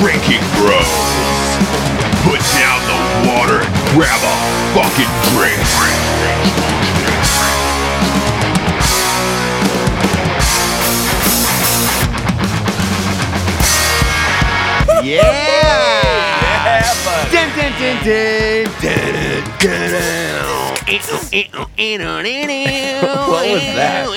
Drinking Bros. Put down the water and grab a fucking drink. Yeah! buddy. Dun, dun, dun, What was that?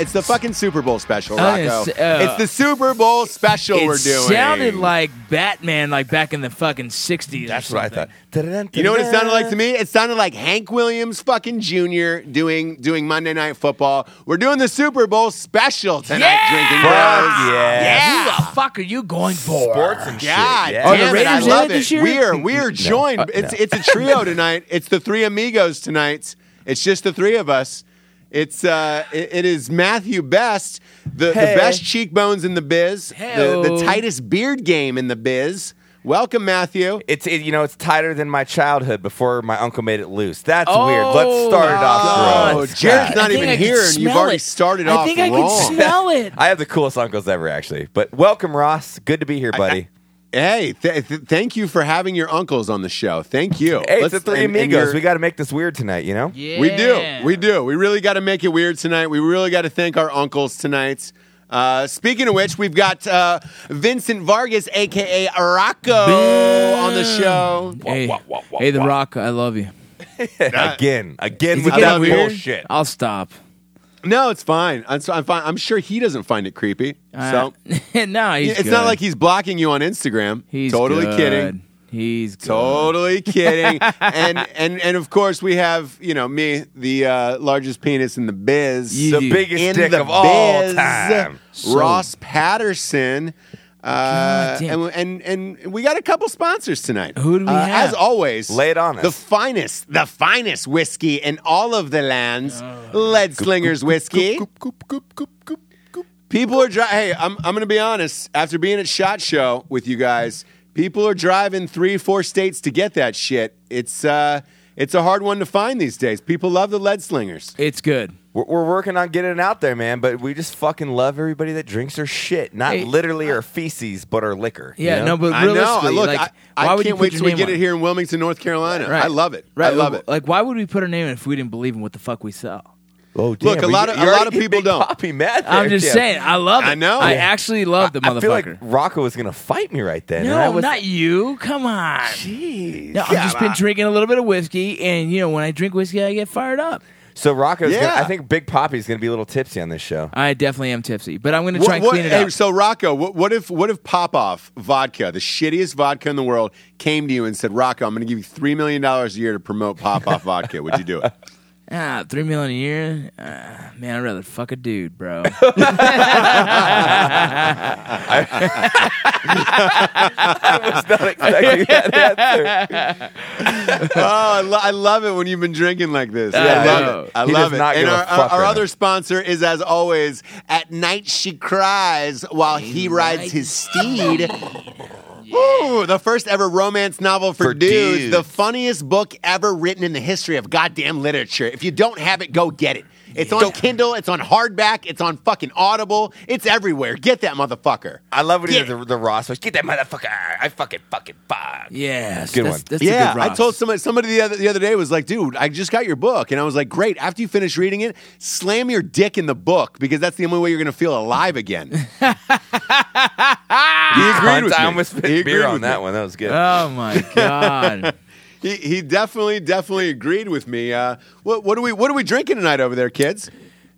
It's the fucking Super Bowl special, Oh, Rocco. it's, uh, it's the Super Bowl special it we're doing. It sounded like Batman, like back in the fucking '60s. That's or what I thought. You know what it sounded like to me? It sounded like Hank Williams fucking Jr. doing doing Monday Night Football. We're doing the Super Bowl special tonight, Yeah! drinking Fuck bros. yeah. Who the fuck are you going for? Sports and God shit. Are Yeah. the damn it, I Raiders love it this year? We are we are joined. Uh, it's no. it's a trio tonight. It's the three amigos tonight. It's just the three of us. It's uh it, it is Matthew Best, the, Hey. the best cheekbones in the biz, the, the tightest beard game in the biz. Welcome, Matthew. It's it, you know it's tighter than my childhood before my uncle made it loose. That's Oh, weird. Let's oh start it off. Oh, wrong. Jared's not even here, and you've smell already it. started I off think I wrong. can smell it. I have the coolest uncles ever, actually. But welcome, Ross. Good to be here, buddy. Hey, th- th- thank you for having your uncles on the show. Thank you. hey, it's Let's- the three and- and amigos. your- we got to make this weird tonight. You know. Yeah. We do. We do. We really got to make it weird tonight. We really got to thank our uncles tonight. Uh, speaking of which, we've got uh, Vincent Vargas, aka Rocco, on the show. Hey, Wah, wah, wah, hey, The wah. Rock, I love you. again, again with that weird? bullshit. I'll stop. No, it's fine. I'm, so- I'm fine. I'm sure he doesn't find it creepy. So Uh, no, he's it's good. not like he's blocking you on Instagram. he's totally good. kidding. He's good. Totally kidding. and and and of course we have you know me, the uh, largest penis in the biz, You- The biggest in dick the of all time. Ross Patterson. Uh, and, and and we got a couple sponsors tonight. Who do we Uh, have? As always, Lay it on us. The finest, the finest whiskey in all of the lands. Lead Slingers whiskey. People are driving. Hey, I'm, I'm going to be honest. After being at Shot Show with you guys, people are driving three, four states to get that shit. It's uh, it's a hard one to find these days. People love the lead slingers. It's good. We're, we're working on getting it out there, man. But we just fucking love everybody that drinks our shit, not Hey, literally our feces, but our liquor. you Yeah, know? no, but I know. realistically, Look, like, I, why I would you can't put wait your till we name get on it here in Wilmington, North Carolina. Right. I love it. Right. I love it. Like, why would we put our name in if we didn't believe in what the fuck we sell? Oh, Look, a lot of- a you're lot of people don't. Poppy mad I'm just yeah. saying, I love it. I know. I Yeah. actually love the I motherfucker. feel like Rocco was gonna fight me right then. and I no, was, not you. Come on. Jeez. No, I've just been drinking a little bit of whiskey, and you know, when I drink whiskey, I get fired up. So Rocco's Yeah. gonna, I think Big Poppy's gonna be a little tipsy on this show. I definitely am tipsy, but I'm going to try What- and what- clean it hey, up. So Rocco, what, what if what if Popov vodka, the shittiest vodka in the world, came to you and said, "Rocco, I'm going to give you three million dollars a year to promote Popov vodka"? Would you do it? Ah, three million a year. Uh, man, I'd rather fuck a dude, bro. I was not expecting that answer. oh, I, lo- I love it when you've been drinking like this. I I love know. it. I He love does it. not and give a our, fuck our right other now. sponsor is, as always, at night she cries while he rides his steed. Ooh, the first ever romance novel for, For dudes, dudes. the funniest book ever written in the history of goddamn literature. If you don't have it, go get it. It's on Kindle, it's on hardback, it's on fucking Audible, it's everywhere. Get that motherfucker. I love when he Yeah. does the, the Ross voice. Get that motherfucker! I fucking fucking fuck. yes, Good that's, one. That's a yeah, good I Ross. told somebody somebody the other the other day was like, dude, I just got your book, and I was like, great. After you finish reading it, slam your dick in the book because that's the only way you're gonna feel alive again. he agreed with I me. almost spit He beer agreed on with that me. one. That was good. Oh my god. He, he definitely definitely agreed with me. Uh, what what are we what are we drinking tonight over there, kids?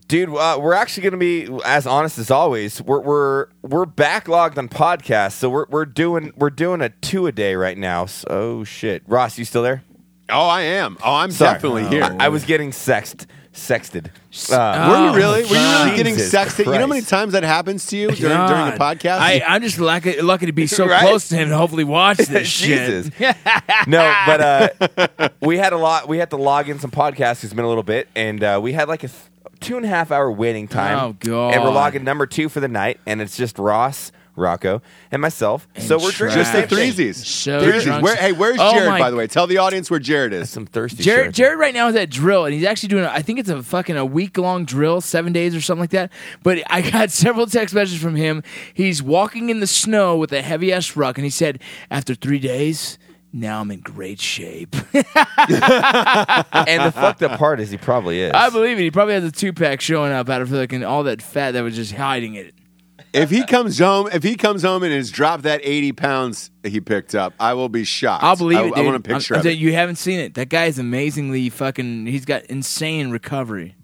Dude, uh, we're actually going to be as honest as always. We're we're we're backlogged on podcasts, so we're we're doing we're doing a two a day right now. So, oh shit, Ross, you still there? Oh, I am. Oh, I'm Sorry. definitely here. I, I was getting sexted, sexted. Uh, Were you really? Were you really getting Jesus sexted? You know how many Christ. times that happens to you during, during the God. podcast? I, I'm just lucky, lucky to be so Right? close to him and hopefully watch this Jesus. shit. no, but uh, we had a lot. We had to log in some podcasts. It's been a little bit, and uh, we had like a th- two and a half hour waiting time. Oh, God. And we're logging number two for the night, and it's just Ross, Rocco, and myself. so we're drinking Just the threesies. So Threesies. Where, hey, where's Oh Jared, by the way? Tell the audience where Jared is. Some thirsty. Jared, shit. Jared right now is at drill, and he's actually doing. I think it's a fucking a week long drill, seven days or something like that. But I got several text messages from him. He's walking in the snow with a heavy ass ruck, and he said, after three days, now I'm in great shape. and the fucked up part is he probably is. I believe it. He probably has a two pack showing up out of fucking all that fat that was just hiding it. If he comes home, if he comes home and has dropped that eighty pounds he picked up, I will be shocked. I'll believe I, it. I want a picture I'm, I'm of it. you haven't seen it. That guy is amazingly fucking. He's got insane recovery.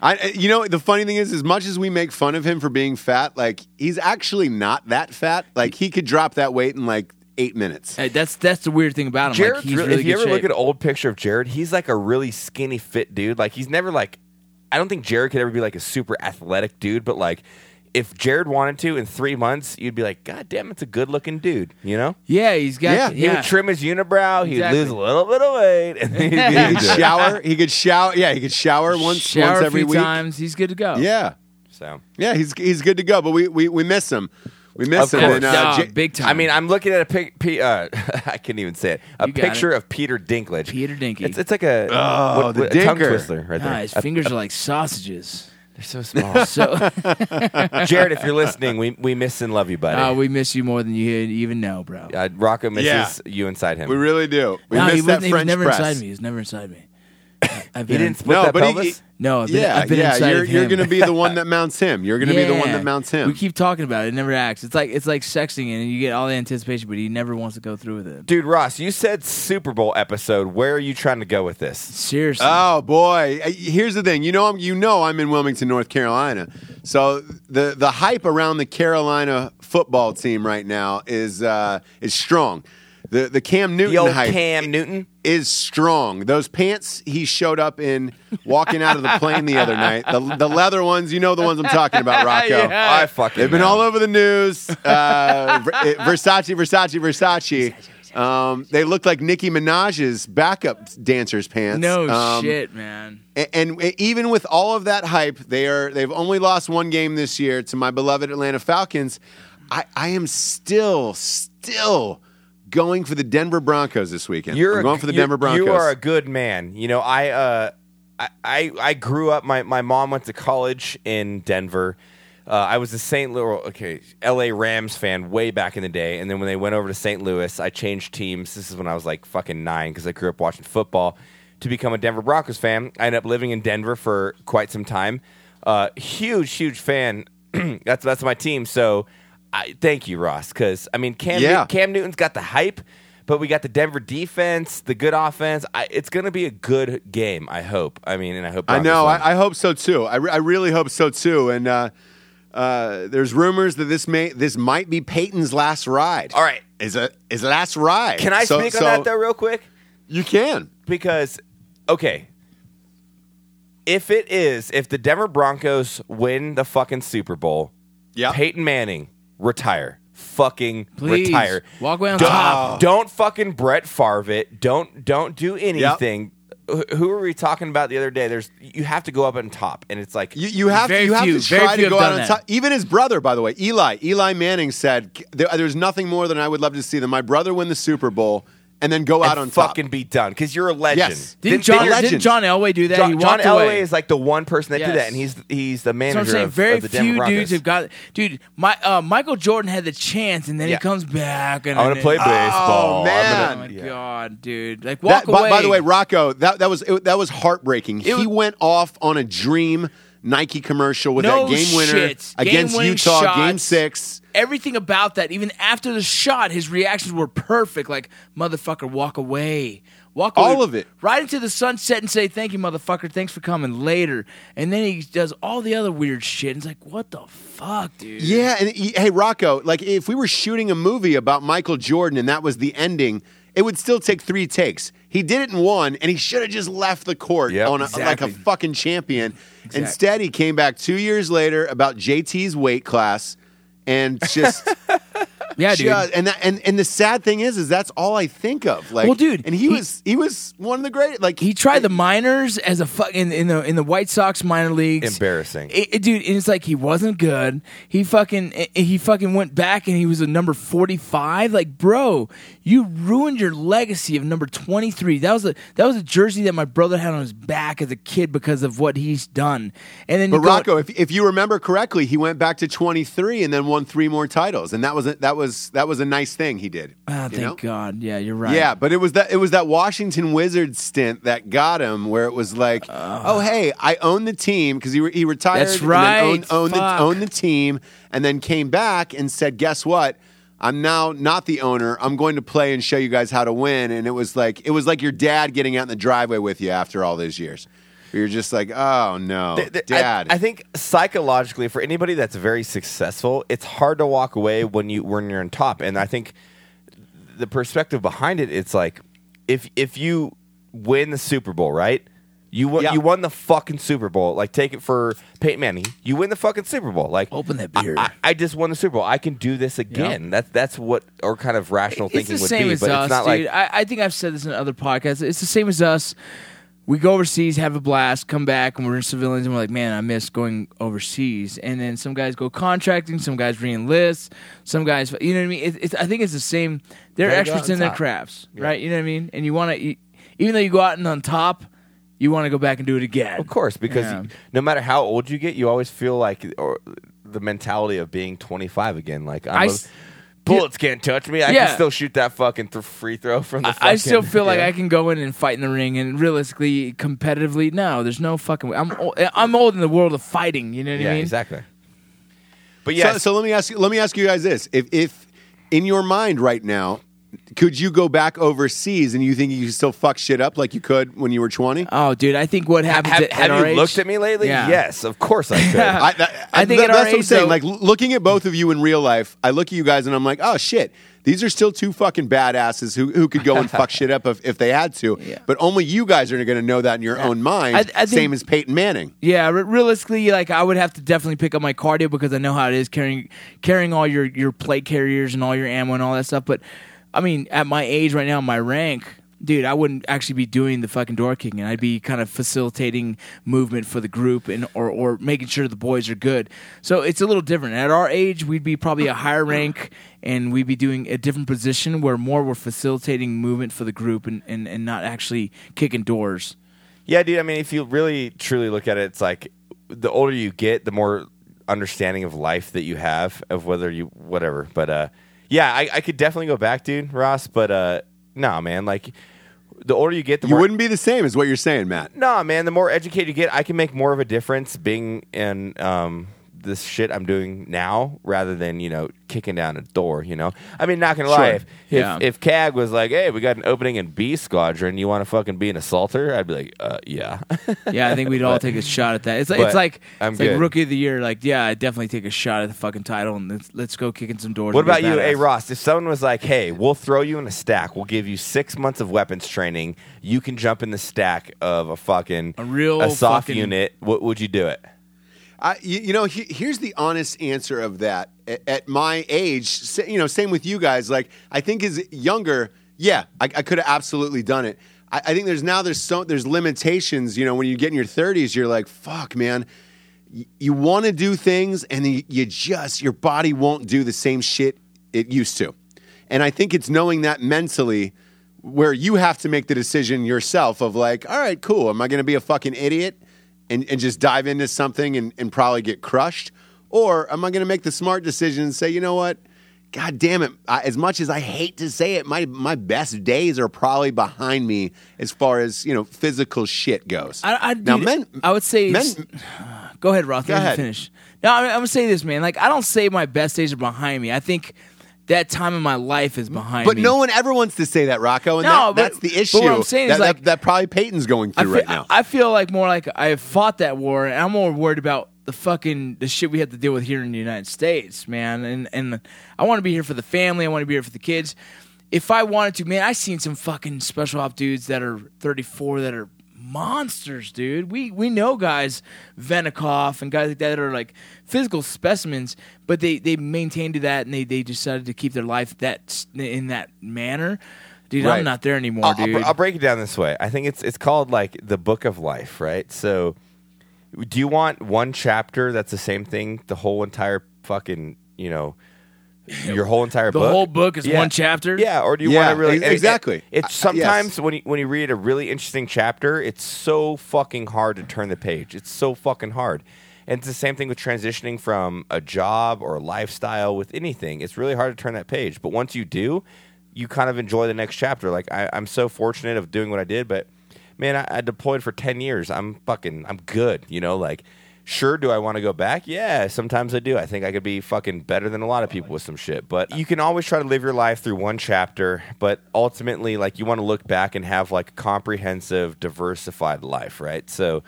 I, you know, the funny thing is, as much as we make fun of him for being fat, like he's actually not that fat. Like he could drop that weight in like eight minutes. Hey, that's that's the weird thing about him. Jared's like, really, really if you good ever look at an old picture of Jared, he's like a really skinny, fit dude. Like he's never like. I don't think Jared could ever be like a super athletic dude, but like. If Jared wanted to in three months, you'd be like, God damn, it's a good looking dude, you know? yeah, he's got. Yeah, He Yeah, would trim his unibrow, he'd Exactly. lose a little bit of weight, and then he'd be He could shower. He could shower. Yeah, he could shower once shower once a every few week. times. He's good to go. Yeah, So yeah, he's he's good to go. But we we, we miss him. We miss Of him. And, uh, Yeah, J- big time. I mean, I'm looking at a pic. P- uh, I can't even say it. A You picture it. of Peter Dinklage. Peter Dinky. It's, it's like a Oh, the a tongue twister right there. his A- fingers are like sausages. They're so small. So Jared, if you're listening, we we miss and love you, buddy. uh, we miss you more than you even know, bro. uh, Rocco misses Yeah. you inside him. we really do. We no, miss he, that wasn't, he was French never press. inside me. He was never inside me. I've he been, didn't split No, that but he- pelvis. no, I've been, Yeah, I've been yeah. inside You're of you're going to be the one that mounts him. You're going to be the one that mounts him. We keep talking about it. It never acts. It's like it's like sexting, and you get all the anticipation, but he never wants to go through with it. Dude, Ross, you said Super Bowl episode. Where are you trying to go with this? Seriously. Oh boy! Here's the thing. You know, I'm you know I'm in Wilmington, North Carolina. So the the hype around the Carolina football team right now is uh, is strong. The the Cam Newton The old hype Cam Newton. is strong. Those pants he showed up in walking out of the plane the other night, the, the leather ones. You know the ones I'm talking about, Rocco. Yeah. I fucking. They've been know. all over the news. Uh, it- Versace, Versace, Versace. Um, they look like Nicki Minaj's backup dancer's pants. no Um, shit, man. a- And, even with all of that hype, they are they've only lost one game this year to my beloved Atlanta Falcons. I, I am still still going for the Denver Broncos this weekend. You're I'm a- going for the Denver Broncos. You are a good man. You know, I uh, I, I I grew up. My my mom went to college in Denver. Uh, I was a St. Louis, okay, L.A. Rams fan way back in the day, and then when they went over to St. Louis, I changed teams. This is when I was like fucking nine because I grew up watching football. To become a Denver Broncos fan, I ended up living in Denver for quite some time. Uh, huge, huge fan. that's that's my team. So, I thank you, Ross, because I mean, Cam Yeah. Cam Newton's got the hype, but we got the Denver defense, the good offense. I, it's going to be a good game. I hope. I mean, and I hope. I know. I, I hope so too. I, re- I really hope so too. And uh, uh, there's rumors that this may this might be Peyton's last ride. All right. is a is last ride. Can I So- speak so on that though, real quick? You can. Because, okay, if it is, if the Denver Broncos win the fucking Super Bowl, Yeah. Peyton Manning retire, fucking Please retire. walk away on Don't, top. don't fucking Brett Favre it. Don't don't do anything. Wh- Who were we talking about the other day? There's you have to go up on top, and it's like You, you have Very you have few- to very try few to go have out done on that. top. Even his brother, by the way, Eli Eli Manning said, there, "There's nothing more than I would love to see than my brother win the Super Bowl and then go out and on top." fucking be done because you're a legend. Yes. Didn't Didn't- John, didn't- legend. John Elway do that? he John, John Elway away. is like the one person that did that, and he's he's the manager what I'm saying. of, Very of the Denver few Broncos. dudes have got. Dude, my uh, Michael Jordan had the chance, and then Yeah. he comes back. And I want to play baseball. Oh, man. Oh gonna- my yeah. god, dude! Like walk That, by, away. by the way, Rocco, that, that was it, that was heartbreaking. he was- went off on a dream Nike commercial with No that game winner shit. against Game-winning Utah, shots. Game Six. everything about that, even after the shot, his reactions were perfect. Like motherfucker, walk away. Walk away. All of it. Right into the sunset and say, Thank you, motherfucker. Thanks for coming later. And then he does all the other weird shit. And it's like, what the fuck, dude? Yeah, and he- hey, Rocco, like if we were shooting a movie about Michael Jordan and that was the ending, it would still take three takes. He did it in one, and he should have just left the court Yep. on a, like a fucking champion. Instead, he came back two years later about JT's weight class and just Yeah, dude. Just- and that, and and the sad thing is, is that's all I think of. Like, Well, dude, and he, he- was he was one of the great. Like He tried the minors as a fuck in, in the in the White Sox minor leagues. Embarrassing. It- it- dude. And it's like he wasn't good. He fucking eh, he fucking went back and he was a number forty five. Like, bro, you ruined your legacy of number twenty three. That was a that was a jersey that my brother had on his back as a kid because of what he's done. And then But Rocco, if, if you remember correctly, he went back to 23 and then won three more titles, and that was that was that was a nice thing he did. Ah, thank know? God. Yeah, you're right. Yeah, but it was that it was that Washington Wizards stint that got him, where it was like, oh hey, I own the team because he re- he retired. That's right, owned, owned the, owned the team, and then came back and said, guess what? I'm now not the owner. I'm going to play and show you guys how to win. And it was like it was like your dad getting out in the driveway with you after all those years. Where You're just like, oh no, Th- th- dad. I, think psychologically, for anybody that's very successful, it's hard to walk away when you when you're on top. And I think the perspective behind it, it's like if if you win the Super Bowl, right? You won, Yeah. you won the fucking Super Bowl. Like take it for Peyton Manning. You win the fucking Super Bowl. Like Open that I- beer. I, I just won the Super Bowl. I can do this again. That's that's what or kind of rational it's thinking the would same be. as but us, it's not dude. like I, I think I've said this in other podcasts. It's the same as us. We go overseas, have a blast, come back, and we're in civilians, and we're like, man, I miss going overseas. And then some guys go contracting, some guys re-enlist, some guys, you know what I mean? It, it's, I think it's the same. They're Gotta experts in their crafts, right? You know what I mean? And you want to, even though you go out and on top, you want to go back and do it again. Of course, because Yeah. no matter how old you get, you always feel like or the mentality of being 25 again. Like I'm I a- s- bullets can't touch me. I Yeah. can still shoot that fucking th- free throw from the. I, Fucking, I still feel like. I can go in and fight in the ring, and realistically, competitively, no, there's no fucking. way. I'm old, I'm old in the world of fighting. You know what Yeah, I mean? exactly. But yeah, So, so let me ask you. Let me ask you guys this: if, if in your mind right now, could you go back overseas and you think you can still fuck shit up like you could when you were twenty? Oh, dude, I think what happens have, at, have at you age, looked at me lately? Yeah. Yes, of course I could. I, that- I think that- at our that's what I'm age, saying. though- like looking at both of you in real life, I look at you guys and I'm like, oh shit, these are still two fucking badasses who who could go and fuck shit up if, if they had to. Yeah. But only you guys are going to know that in your own mind. I- I think- same as Peyton Manning. Yeah, re- realistically, like I would have to definitely pick up my cardio because I know how it is carrying carrying all your your plate carriers and all your ammo and all that stuff. But I mean, at my age right now, my rank, dude, I wouldn't actually be doing the fucking door kicking. And I'd be kind of facilitating movement for the group and or or making sure the boys are good. So it's a little different. At our age, we'd be probably a higher rank. And we'd be doing a different position where more we're facilitating movement for the group and, and, and not actually kicking doors. Yeah, dude. I mean, if you really truly look at it, it's like the older you get, the more understanding of life that you have of whether you whatever. But uh, yeah, I, I could definitely go back, dude, Ross. But uh, no, man. Like the older you get, the more You more wouldn't be the same, is what you're saying, Matt. No, man. The more educated you get, I can make more of a difference being in um, this shit I'm doing now rather than you know kicking down a door. You know, I mean, not gonna lie. Sure. If, if Yeah. if CAG was like, "Hey, we got an opening in B Squadron. You want to fucking be an assaulter?" I'd be like, uh, "Yeah." Yeah, I think we'd all But- take a shot at that. It's like it's like I'm it's like rookie of the year. Like, yeah, I definitely take a shot at the fucking title and let's let's go kicking some doors. what about you, hey Ross? If someone was like, "Hey, we'll throw you in a stack. We'll give you six months of weapons training. You can jump in the stack of a fucking A real a soft fucking- unit. What would you do it?" I, you, know, he, here's the honest answer of that. At, at my age, you know, same with you guys. Like, I think as younger, yeah, I, I could have absolutely done it. I, I think there's now there's so there's limitations. You know, when you get in your 30s, you're like, fuck, man. You want to do things, and you just your body won't do the same shit it used to. And I think it's knowing that mentally where you have to make the decision yourself of like, all right, cool. Am I going to be a fucking idiot and, and just dive into something and, and probably get crushed? Or am I going to make the smart decision and say, you know what? God damn it. I, as much as I hate to say it, my, my best days are probably behind me as far as, you know, physical shit goes. I, I, now, dude, men, I would say. men, go ahead, Roth. Go ahead. finish. No, I'm, I'm gonna say this, man. Like, I don't say my best days are behind me. I think that time in my life is behind me. but me. no one ever wants to say that, Rocco. And No, that, but- that's the issue. but what I'm saying that, is, like- that, that probably Peyton's going I through feel, right now. I feel like more like I have fought that war, and I'm more worried about the fucking the shit we have to deal with here in the United States, man. And and I want to be here for the family. I want to be here for the kids. If I wanted to, man, I seen some fucking special op dudes that are 34 that are monsters, dude. We we know guys, Venikov and guys like that are like physical specimens, but they they maintained that and they they decided to keep their life that in that manner. Dude, Right. I'm not there anymore, I'll, I'll dude. I'll break it down this way. I think it's it's called like the book of life, right? So, do you want one chapter that's the same thing the whole entire fucking you know your whole entire book. the book? whole book is Yeah. one chapter. Yeah, or do you Yeah, want to really ex- and- exactly. and It's Uh, sometimes yes. when you when you read a really interesting chapter, it's so fucking hard to turn the page. It's so fucking hard. And it's the same thing with transitioning from a job or a lifestyle with anything. It's really hard to turn that page. But once you do, you kind of enjoy the next chapter. Like I, I'm so fortunate of doing what I did, but man, I, I deployed for ten years. I'm fucking I'm good. You know, like Sure, do I want to go back? Yeah, sometimes I do. I think I could be fucking better than a lot of people with some shit. But you can always try to live your life through one chapter, but ultimately, like, you want to look back and have, like, a comprehensive, diversified life, right? So,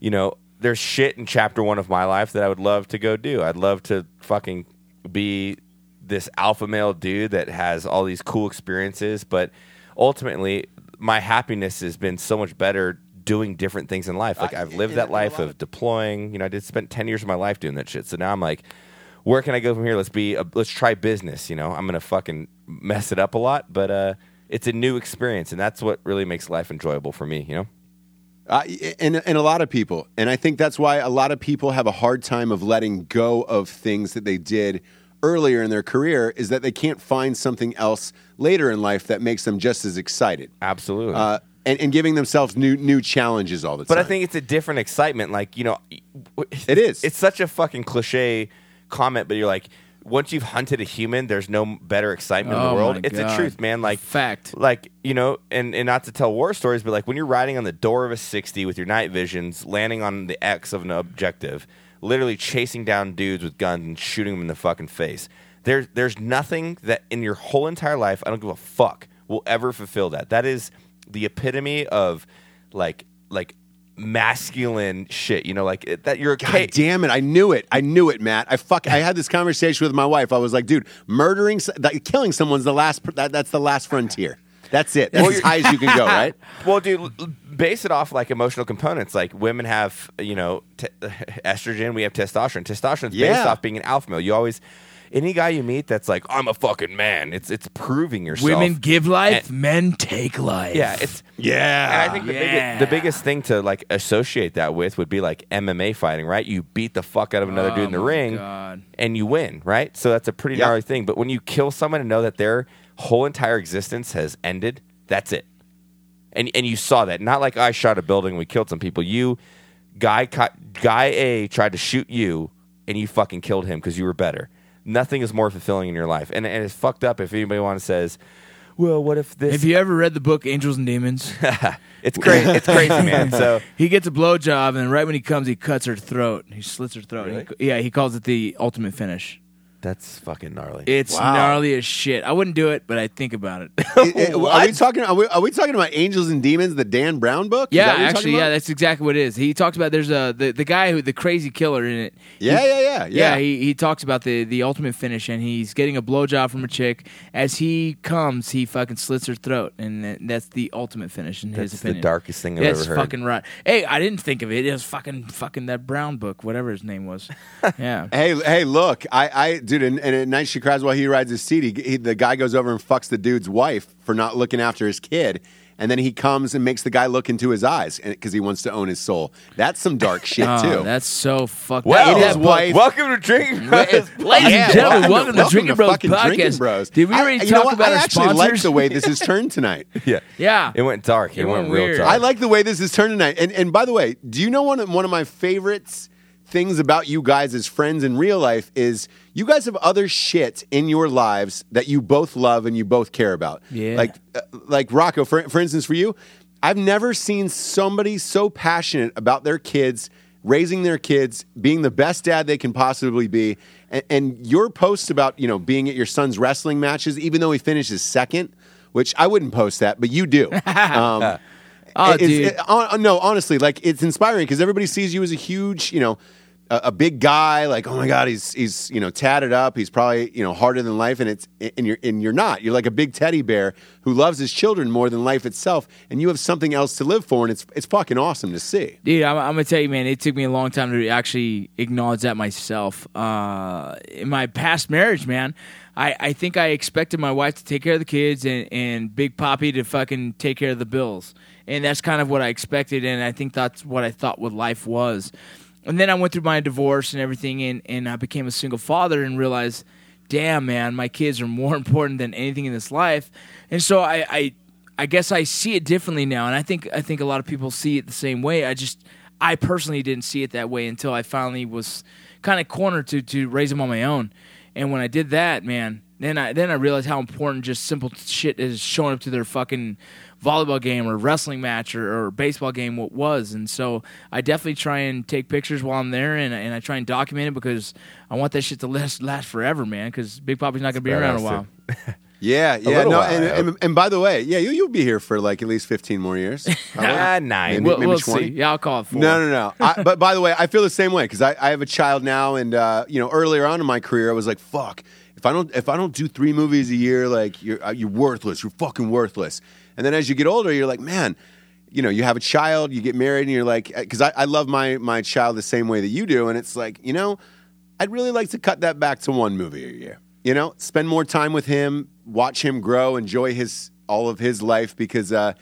you know, there's shit in chapter one of my life that I would love to go do. I'd love to fucking be this alpha male dude that has all these cool experiences, but ultimately, my happiness has been so much better doing different things in life. Like I- I've lived that life lot of deploying. You know, I did spend ten years of my life doing that shit. So now I'm like, where can I go from here? Let's be, a, let's try business. You know, I'm gonna fucking mess it up a lot, but uh, it's a new experience, and that's what really makes life enjoyable for me. You know. Uh, and, and a lot of people. And I think that's why a lot of people have a hard time of letting go of things that they did earlier in their career is that they can't find something else later in life that makes them just as excited. Absolutely. Uh, and, and giving themselves new new challenges all the time. But. I think it's a different excitement. Like you know, It is. It's such a fucking cliche comment, but you're like, once you've hunted a human, there's no better excitement in Oh the world. my It's the God. truth, man. Like Fact. Like you know, and and not to tell war stories, but like when you're riding on the door of a sixty with your night visions, landing on the X of an objective, literally chasing down dudes with guns and shooting them in the fucking face. There's there's nothing that in your whole entire life, I don't give a fuck, will ever fulfill that. That is the epitome of like like masculine shit. You know, like it, that you're God damn it! I knew it. I knew it, Matt. I fuck. I had this conversation with my wife. I was like, dude, murdering, that, killing someone's the last. That, that's the last frontier. That's it. That's Well, as high as you can go, right? Well, dude, base it off like emotional components. Like women have, you know, t- estrogen. We have testosterone. Testosterone's based Yeah. off being an alpha male. You always, any guy you meet that's like, I'm a fucking man. It's it's proving yourself. Women give life, And- men take life. yeah, it's Yeah. And I think the, Yeah. biggest, the biggest thing to like associate that with would be like MMA fighting, right? You beat the fuck out of another Oh dude in the oh ring, God. and you win, right? So that's a pretty Yeah. gnarly thing. But when you kill someone and know that their whole entire existence has ended, that's it. And and you saw that, not like I shot a building, and we killed some people. You, guy, guy A tried to shoot you, and you fucking killed him because you were better. Nothing is more fulfilling in your life, and and it's fucked up if anybody wants to says. Well, what if this? Have you ever read the book Angels and Demons? it's crazy. It's crazy, man. So he gets a blowjob, and right when he comes, he cuts her throat. He slits her throat. Really? He- yeah, he calls it the ultimate finish. That's fucking gnarly. It's Wow. gnarly as shit. I wouldn't do it, but I think about it. It- it- are we talking? Are we, are we talking about Angels and Demons, the Dan Brown book? Is yeah, that what you're actually, yeah, about? that's exactly what it is. He talks about there's a the, the guy who the crazy killer in it. yeah, He- yeah, yeah, Yeah, he, he talks about the, the ultimate finish, and he's getting a blowjob from a chick. As he comes, he fucking slits her throat, and that- that's the ultimate finish in That's his the opinion. darkest thing I've That's ever heard. fucking right. Hey, I didn't think of it. It was fucking fucking that Brown book, whatever his name was. Yeah. Hey, hey, look, I, I, dude, and, and at night she cries while he rides his steed. He, he, the guy goes over and fucks the dude's wife for not looking after his kid, and then he comes and makes the guy look into his eyes because he wants to own his soul. That's some dark shit Oh, too. that's so fucked well, up. his wife- welcome to Drinking Bros. Ladies and gentlemen, welcome, to Drinking Bros podcast. Drinking Bros. Did we already you know talk what? about I our actually sponsors? like the way this is turned tonight. yeah, Yeah. It went dark. It, It went, went real dark. I like the way this is turned tonight. And and by the way, do you know one of, one of my favorites things about you guys as friends in real life is you guys have other shit in your lives that you both love and you both care about. Yeah. Like uh, like Rocco, for for instance, for you, I've never seen somebody so passionate about their kids. Raising their kids, being the best dad they can possibly be, and, and your posts about you know being at your son's wrestling matches, even though he finishes second, which I wouldn't post that, but you do. Um, Oh, dude. it- hon- no, honestly, like it's inspiring because everybody sees you as a huge, you know, a, a big guy, like oh my god, he's he's you know tatted up, he's probably you know harder than life, and it's and you're and you're not. You're like a big teddy bear who loves his children more than life itself, and you have something else to live for, and it's it's fucking awesome to see. Dude, I'm, I'm gonna tell you, man. It took me a long time to actually acknowledge that myself. Uh, in my past marriage, man, I, I think I expected my wife to take care of the kids and, and Big Poppy to fucking take care of the bills, and that's kind of what I expected, and I think that's what I thought what life was. And then I went through my divorce and everything, and, and I became a single father and realized, damn, man, my kids are more important than anything in this life. And so I, I I guess I see it differently now, and I think I think a lot of people see it the same way. I just I personally didn't see it that way until I finally was kind of cornered to to raise them on my own. And when I did that, man, then I then I realized how important just simple shit is showing up to their fucking volleyball game or wrestling match or, or baseball game what was. And so I definitely try and take pictures while I'm there, and, and I try and document it because I want that shit to last last forever, man. Because Big Poppy's not gonna be around a while. Yeah, yeah. No, while, and, yeah. and, and by the way, yeah, you you'll be here for like at least fifteen more years. Ah, nine. Maybe- We'll, maybe we'll 20? see. Yeah, I'll call it four. No, no, no. I, but by the way, I feel the same way because I, I have a child now, and uh, you know, earlier on in my career, I was like, "Fuck, if I don't, if I don't do three movies a year, like you're, uh, you're worthless. You're fucking worthless." And then as you get older, you're like, "Man, you know, you have a child, you get married, and you're like, because I, I love my my child the same way that you do, and it's like, you know, I'd really like to cut that back to one movie a year. You know, spend more time with him, watch him grow, enjoy his all of his life because uh,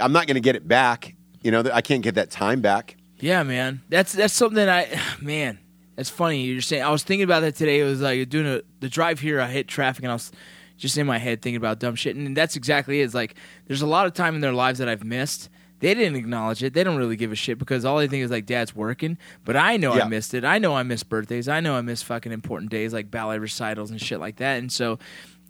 I'm not going to get it back. You know, I can't get that time back. Yeah, man. That's that's something I man. That's funny. You're saying I was thinking about that today. It was like doing a, the drive here. I hit traffic and I was just in my head thinking about dumb shit. And that's exactly it. It's like there's a lot of time in their lives that I've missed. They didn't acknowledge it. They don't really give a shit because all they think is like dad's working. But I know Yeah. I missed it. I know I missed birthdays. I know I missed fucking important days like ballet recitals and shit like that. And so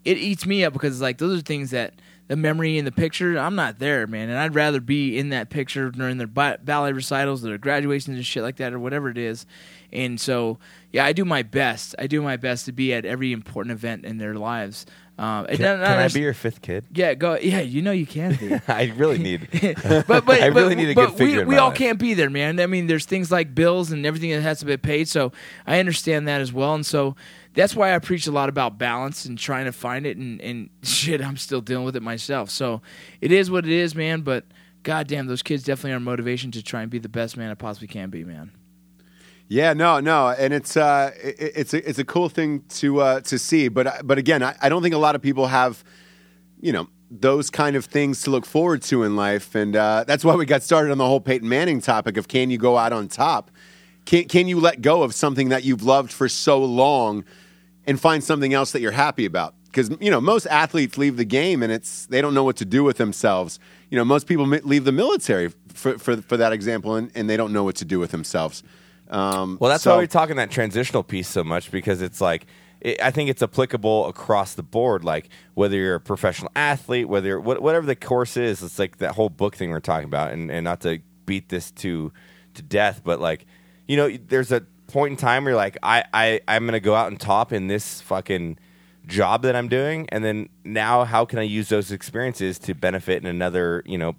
it eats me up because it's like those are things that the memory in the picture I'm not there, man, and I'd rather be in that picture during their ballet recitals, their graduations and shit like that, or whatever it is. And so, yeah, I do my best. I do my best to be at every important event in their lives. Um, Can, can I be your fifth kid? Yeah, go. Yeah, you know you can be. I really need. but but I really but- need a good figure We, we all can't be there, man. I mean, there's things like bills and everything that has to be paid. So I understand that as well, and so that's why I preach a lot about balance and trying to find it. And, and shit, I'm still dealing with it myself. So it is what it is, man. But goddamn, those kids definitely are motivation to try and be the best man I possibly can be, man. Yeah, no, no, and it's uh, it, it's a it's a cool thing to uh, to see, but but again, I, I don't think a lot of people have, you know, those kind of things to look forward to in life, and uh, that's why we got started on the whole Peyton Manning topic of can you go out on top? Can can you let go of something that you've loved for so long, and find something else that you're happy about? Because you know most athletes leave the game and it's they don't know what to do with themselves. You know most people leave the military for for, for that example, and, and they don't know what to do with themselves. Um, Well, that's so- why we're talking that transitional piece so much because it's like it, I think it's applicable across the board. Like whether you're a professional athlete, whether you're, what, whatever the course is, it's like that whole book thing we're talking about. And, and not to beat this to to death, but like you know, there's a point in time where you're like, I, I I'm gonna go out and top in this fucking job that I'm doing, and then now how can I use those experiences to benefit in another you know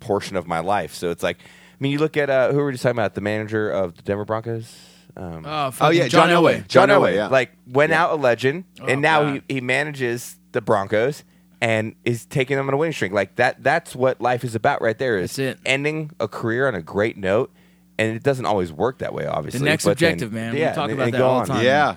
portion of my life? So it's like. I mean, you look at uh, who were we just talking about? The manager of the Denver Broncos. Um, Oh, Oh yeah, John, Elway. John Elway, yeah. like went out a legend, Oh, and now God. he, he manages the Broncos and is taking them on a winning streak. Like that. That's what life is about, right there. Is That's it. ending a career on a great note, and it doesn't always work that way. Obviously, the next but then- objective, man. We Yeah, talk and- about and that all the time. Yeah,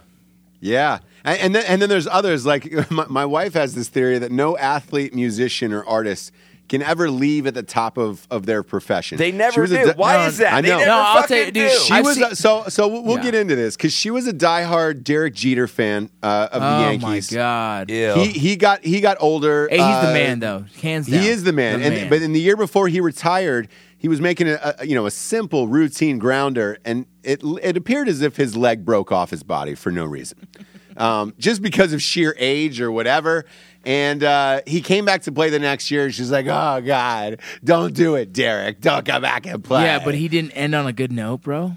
yeah, and, and then and then there's others like my, my wife has this theory that no athlete, musician, or artist can ever leave at the top of, of their profession. They never do. di- Why No, is that? I They know. never No, I'll fucking tell you, dude, do. She I've was seen- a, so so. We'll, we'll Yeah. get into this because she was a diehard Derek Jeter fan uh, of the Yankees. Oh Yankees. my god. Ew. He he got he got older. Hey, he's the uh, man though. Hands down. He is the man. and but in the year before he retired, he was making a, a you know a simple routine grounder, and it it appeared as if his leg broke off his body for no reason, um, just because of sheer age or whatever. And uh, he came back to play the next year. She's like, "Oh God, don't do it, Derek. Don't come back and play." yeah, but he didn't end on a good note, bro.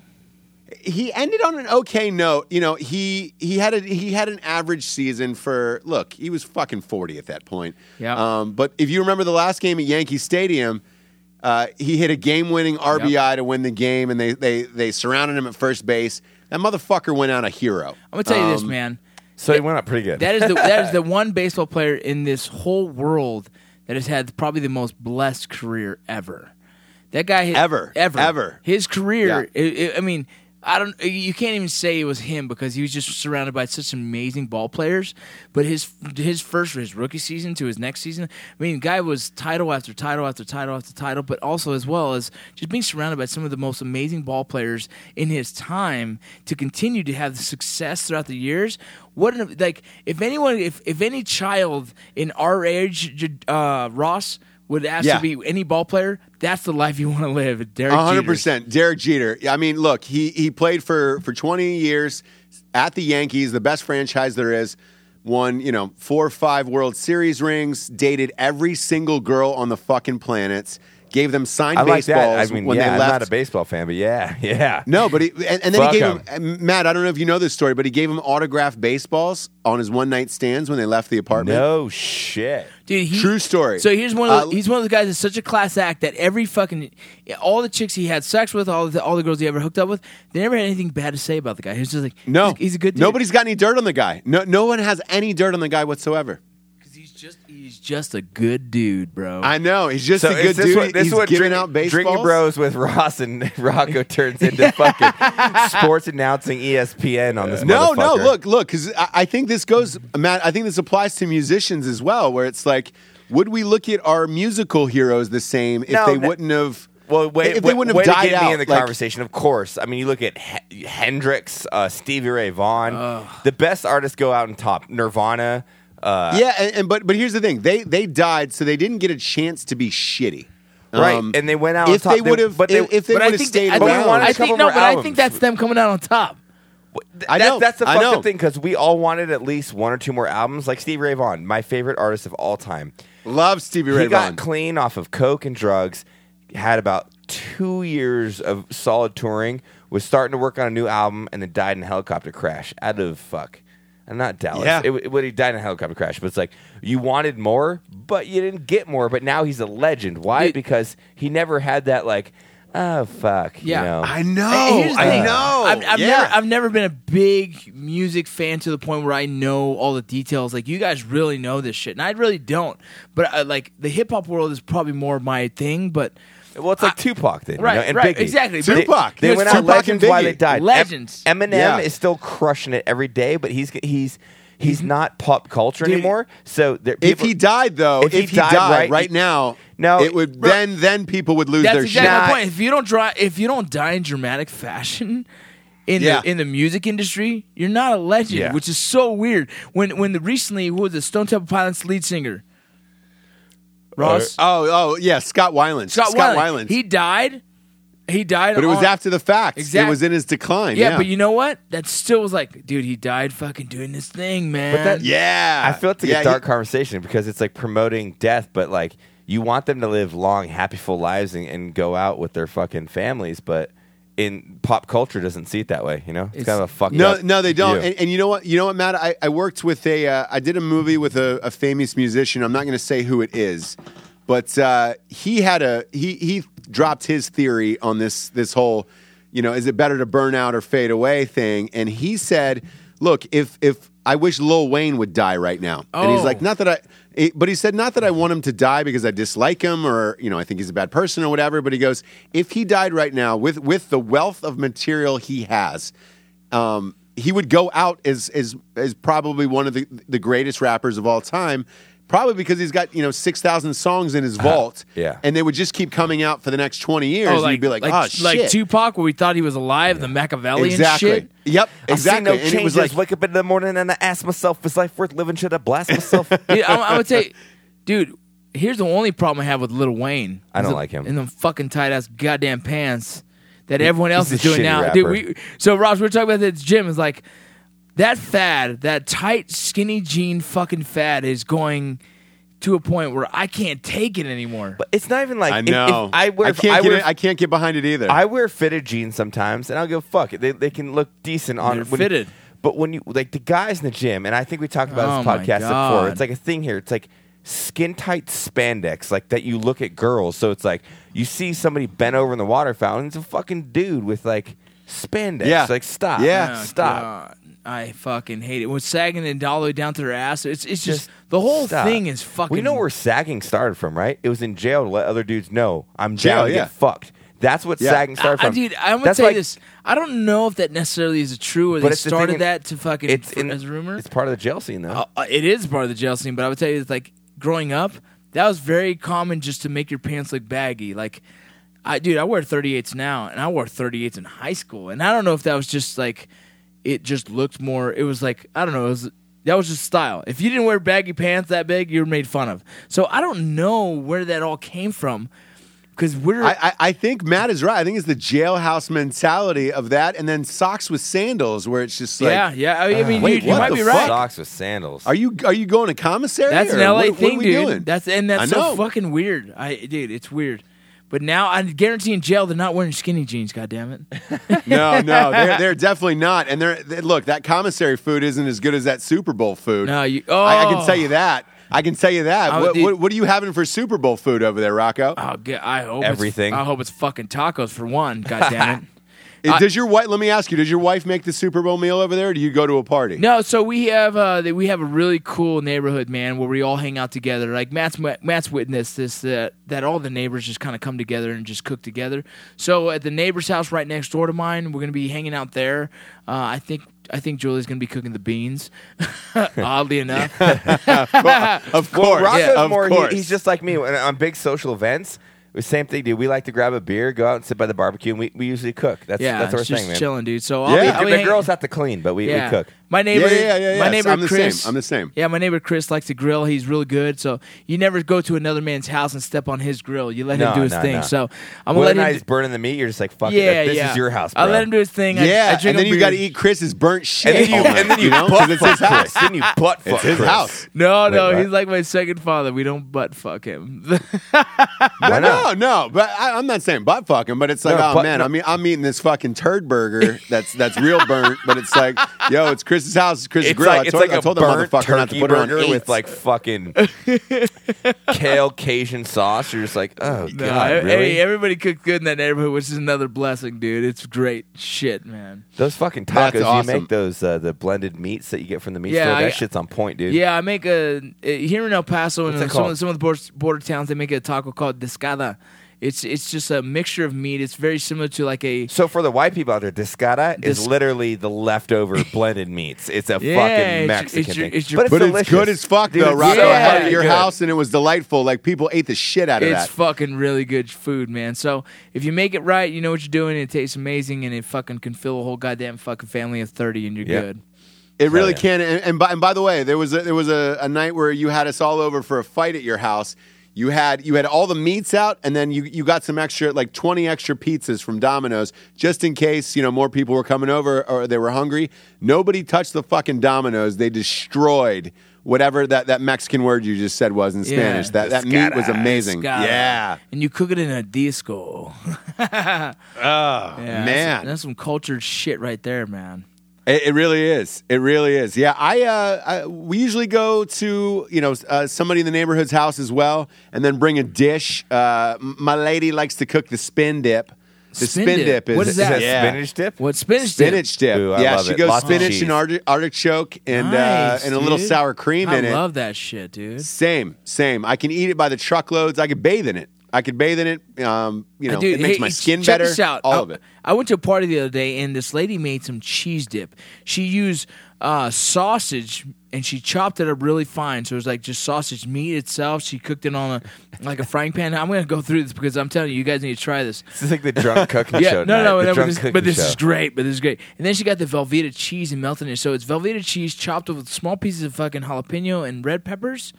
he ended on an okay note. You know, he he had a he had an average season for look, he was fucking 40 at that point. Yeah. Um, but if you remember the last game at Yankee Stadium, Uh, he hit a game-winning RBI to win the game, and they they they surrounded him at first base. That motherfucker went out a hero. I'm gonna tell you this, Um, man. So he went up pretty good. That is the that is the one baseball player in this whole world that has had probably the most blessed career ever. That guy Ever. ever Ever. his career. Yeah. it- it- I mean, I don't. You can't even say it was him because he was just surrounded by such amazing ball players. But his his first his rookie season to his next season, I mean, guy was title after title after title after title. But also as well as just being surrounded by some of the most amazing ball players in his time to continue to have the success throughout the years. What an, like if anyone if if any child in our age, uh, Ross would ask Yeah. to be any ball player, that's the life you want to live. Derek A hundred Jeter. percent, Derek Jeter. I mean, look, he he played for for twenty years at the Yankees, the best franchise there is. Won, you know, four or five World Series rings. Dated every single girl on the fucking planet. Gave them signed I like baseballs that. I mean, when yeah, they I'm left. not a baseball fan, but yeah, yeah. No, but he, and, and then Fuck he gave him Matt. I don't know if you know this story, but he gave him autographed baseballs on his one night stands when they left the apartment. No shit. Dude, he, True story. So here's one of the, Uh, he's one of the guys that's such a class act that every fucking all the chicks he had sex with, all the all the girls he ever hooked up with, they never had anything bad to say about the guy. He was just like, No, he's, he's a good dude. Nobody's got any dirt on the guy. No, no one has any dirt on the guy whatsoever. 'Cause he's just he's just a good dude, bro. I know he's just So a is good this dude. what this He's is what giving drink, out baseballs. drinking bros with Ross and Rocco turns into fucking sports announcing ESPN on this. No, no, motherfucker. look, look, because I, I think this goes, Matt. I think this applies to musicians as well, where it's like, would we look at our musical heroes the same if No, they that- wouldn't have? Well, wait, if they wouldn't way have to died get out me in the like- conversation. Of course, I mean, you look at H- Hendrix, uh, Stevie Ray Vaughan. The best artists go out on top. Nirvana. Uh, yeah, and, and but but here's the thing: they they died, so they didn't get a chance to be shitty. Right, Um, and they went out on If top. they They- would have, but they- if, if they would have stayed I think, around, wanted I a couple think no, more but I think that's them coming out on top. Th- I that- know, that's the I fucked up thing because we all wanted at least one or two more albums. Like Stevie Ray Vaughan, my favorite artist of all time. love Stevie Ray he got Vaughan. clean off of coke and drugs. Had about two years of solid touring. Was starting to work on a new album, and then died in a helicopter crash out of fuck. And not Dallas. Yeah. It, it, but he died in a helicopter crash. But it's like you wanted more, but you didn't get more. But now he's a legend. Why? Dude. because he never had that like, oh fuck. Yeah. You know? I know, Hey, here's the I thing. know. I've, I've yeah. never, I've never been a big music fan to the point where I know all the details. Like you guys really know this shit, and I really don't. But uh, like the hip hop world is probably more my thing. But Well, it's like Tupac then, you Right, know, and right, Biggie. exactly. They- Tupac. They, Yes, went out Tupac and legends while Biggie. they died. Em- Legends. Eminem Yeah. is still crushing it every day, but he's he's he's mm-hmm. not pop culture Dude, anymore. So there, if people- he died, though, If if he he, died, died right, right- now, No, it would bro- then then people would lose that's their exactly shit. my Nah. point. If you don't dry, if you don't die in dramatic fashion. In Yeah. the in the music industry, you're not a legend, Yeah. which is so weird. When when the recently who was the Stone Temple Pilots lead singer, Ross uh, Oh, oh, yeah, Scott Weiland. Scott, Scott Weiland, Weiland. he died. He died, but it was on- after the fact. Exact- It was in his decline. Yeah, Yeah, but you know what? That still was like, dude, he died fucking doing this thing, man. But that- yeah, I feel it's like yeah, a dark conversation because it's like promoting death, but like you want them to live long, happy, full lives and, and go out with their fucking families, but in pop culture doesn't see it that way. You know, it's, It's- kind of a fucked No, up no, they don't. And, and you know what? You know what, Matt? I, I worked with a. Uh, I did a movie with a, a famous musician. I'm not going to say who it is, but uh, he had a he he dropped his theory on this this whole, you know, is it better to burn out or fade away thing? And he said, look, if if I wish Lil Wayne would die right now, and he's Oh. like, not that I. it- but he said not that I want him to die because I dislike him or you know I think he's a bad person or whatever. But he goes, if he died right now with with the wealth of material he has, um, he would go out as as as probably one of the the greatest rappers of all time. Probably because he's got you know six thousand songs in his uh-huh. vault, yeah. and they would just keep coming out for the next twenty years. oh, and like, you'd be like, like, oh shit, like Tupac, where we thought he was alive, the Machiavellian exactly. shit. Yep, I see exactly. no and changes. it was like, wake up in the morning and I ask myself, "Is life worth living? Should I blast myself?" Dude, I'm, I'm gonna tell you, dude. Here's the only problem I have with Lil Wayne. I don't Is the- like him. in them fucking tight ass goddamn pants that everyone else he's is doing now. rapper. Dude, we, so Ross, we we're talking about this gym. Is like that fad, that tight skinny jean fucking fad is going to a point where I can't take it anymore. but it's not even like I if- if know. I wear. can't I get wear it, I can't get behind it either. I wear fitted jeans sometimes, and I'll go fuck it. They, they can look decent on They're when you- fitted. but when you like the guys in the gym, and I think we talked about Oh this podcast before. God. It's like a thing here. It's like skin tight spandex, like that you look at girls. So it's like you see somebody bent over in the water fountain. It's a fucking dude with like spandex. Yeah. Like stop. Yeah. Oh, stop. God. I fucking hate it. When sagging and all the way down to their ass, it's it's just, Just the whole stop. thing is fucking. We know where sagging started from, right? It was in jail to let other dudes know I'm Jail, down to yeah. get fucked. That's what Yeah. sagging started I, I, from. dude, I'm gonna That's tell like- you this. I don't know if that necessarily is true or they it's the thing started that to fucking It's in, as a rumor. It's part of the jail scene, though. Uh, uh, it is part of the jail scene, but I would tell you, it's like growing up, that was very common just to make your pants look baggy. Like, I dude, I wear 38s now, and I wore 38s in high school, and I don't know if that was just like it just looked more. It was like I don't know. It was that was just style. If you didn't wear baggy pants that big, you were made fun of. So I don't know where that all came from because we're I, I, I think Matt is right. I think it's the jailhouse mentality of that, and then socks with sandals, where it's just like, yeah, yeah. I, I mean, uh, wait, you, you might be fuck? right. Socks with sandals. are you are you going to commissary? That's an LA what, thing, what are we dude. Doing? That's and that's I so know. fucking weird. I dude, it's weird. But now I guarantee in jail they're not wearing skinny jeans. God damn it! no, no, they're, they're definitely not. And they're they, look, that commissary food isn't as good as that Super Bowl food. No, you. Oh, I, I can oh. tell you that. I can tell you that. Oh, what, what, what are you having for Super Bowl food over there, Rocco? Oh, g- I hope Everything. It's, I hope it's fucking tacos for one. God damn it. Is- does your wife? Let me ask you. Does your wife make the Super Bowl meal over there? Or do you go to a party? No, so we have uh, we have a really cool neighborhood, man, where we all hang out together. Like Matt's Matt's witnessed this that that all the neighbors just kind of come together and just cook together. So at the neighbor's house right next door to mine, we're gonna be hanging out there. Uh, I think I think Julie's gonna be cooking the beans. Oddly enough, Of Well, course. Rocco's yeah, of more. he- course. he's just like me. When- On big social events, same thing, dude. We like to grab a beer, go out and sit by the barbecue, and we, we usually cook. That's yeah, that's our it's just thing, man. chilling, dude. So I'll Yeah. be, The- I'll be the girls have to clean, but we, we cook. My neighbor, Yeah, yeah, yeah, my yeah. neighbor I'm the same. Chris. I'm the same. Yeah, my neighbor Chris likes to grill. He's really good. So you never go to another man's house and step on his grill. You let No, him do his no, thing. no. So I'm gonna let or not him. he's burning the meat, you're just like, fuck yeah, it. This yeah. is your house, bro. I let him do his thing. I- yeah, I, drink and then a you beer. got to eat Chris's burnt shit. and then you, all night, and then you, know, butt 'Cause it's fuck his Chris. house. Then you butt fuck It's his Chris. house. No, no, what? he's like my second father. We don't butt fuck him. No, Why not? no, no. But I, I'm not saying butt fucking, but it's like, No, oh butt- man, no. I mean, I'm eating this fucking turd burger that's that's real burnt, but it's like, yo, it's Chris's house, it's Chris's It's grill. like I it's told, like I a told that burnt motherfucker not to put it on burger with like fucking kale Cajun sauce. You're just like, oh no, god, I- really? hey, everybody cooked good in that neighborhood, which is another blessing, dude. It's great shit, man. Those fucking tacos you make, those uh, the blended meats that you get from the meat Yeah, store, that shit's on point, dude. Yeah, I make a uh, here in El Paso and What's some of, some of the border, border towns. They make a taco called discada. It's it's just a mixture of meat. It's very similar to like a So for the white people out there, discada is Dis- literally the leftover blended meats. It's a Yeah, fucking Mexican it's your- thing, it's your- but it's But it's good as fuck Dude, though, it's Rocco. so I had it at your good. house and it was delightful. Like people ate the shit out of it's that. It's fucking really good food, man. So if you make it right, you know what you're doing. It tastes amazing, and it fucking can fill a whole goddamn fucking family of thirty, and you're Yeah. good. It really yeah. can. And, and by and by the way, there was a, there was a, a night where you had us all over for a fight at your house. You had you had all the meats out, and then you you got some extra like twenty extra pizzas from Domino's just in case you know more people were coming over or they were hungry. Nobody touched the fucking Domino's. They destroyed whatever that, that Mexican word you just said was in Yeah. Spanish. That that meat was amazing. Pescada. Yeah. and you cook it in a disco. Oh Yeah, man, that's, that's some cultured shit right there, man. It, it really is. It really is. Yeah, I, uh, I we usually go to you know uh, somebody in the neighborhood's house as well, and then bring a dish. Uh, my lady likes to cook the spin dip. The Spin spin, dip? dip? is What is Is that? that yeah. spinach dip? What spinach? dip? Spinach dip. Ooh, I yeah, love she it. goes Lots spinach and arti- artichoke and Nice, uh, and a little dude. sour cream I in it. I love that shit, dude. Same, same. I can eat it by the truckloads. I could bathe in it. I could bathe in it. Um, you know, Dude, it makes hey, my skin check better. This out. All I, of it. I went to a party the other day, and this lady made some cheese dip. She used uh, sausage, and she chopped it up really fine. So it was like just sausage meat itself. She cooked it on a like a frying pan. I'm gonna go through this because I'm telling you, you guys need to try this. This is like the drunk cooking Yeah, show. no, tonight. no, no, but this, but this is great. But this is great. And then she got the Velveeta cheese and melted it. So it's Velveeta cheese chopped with small pieces of fucking jalapeno and red peppers.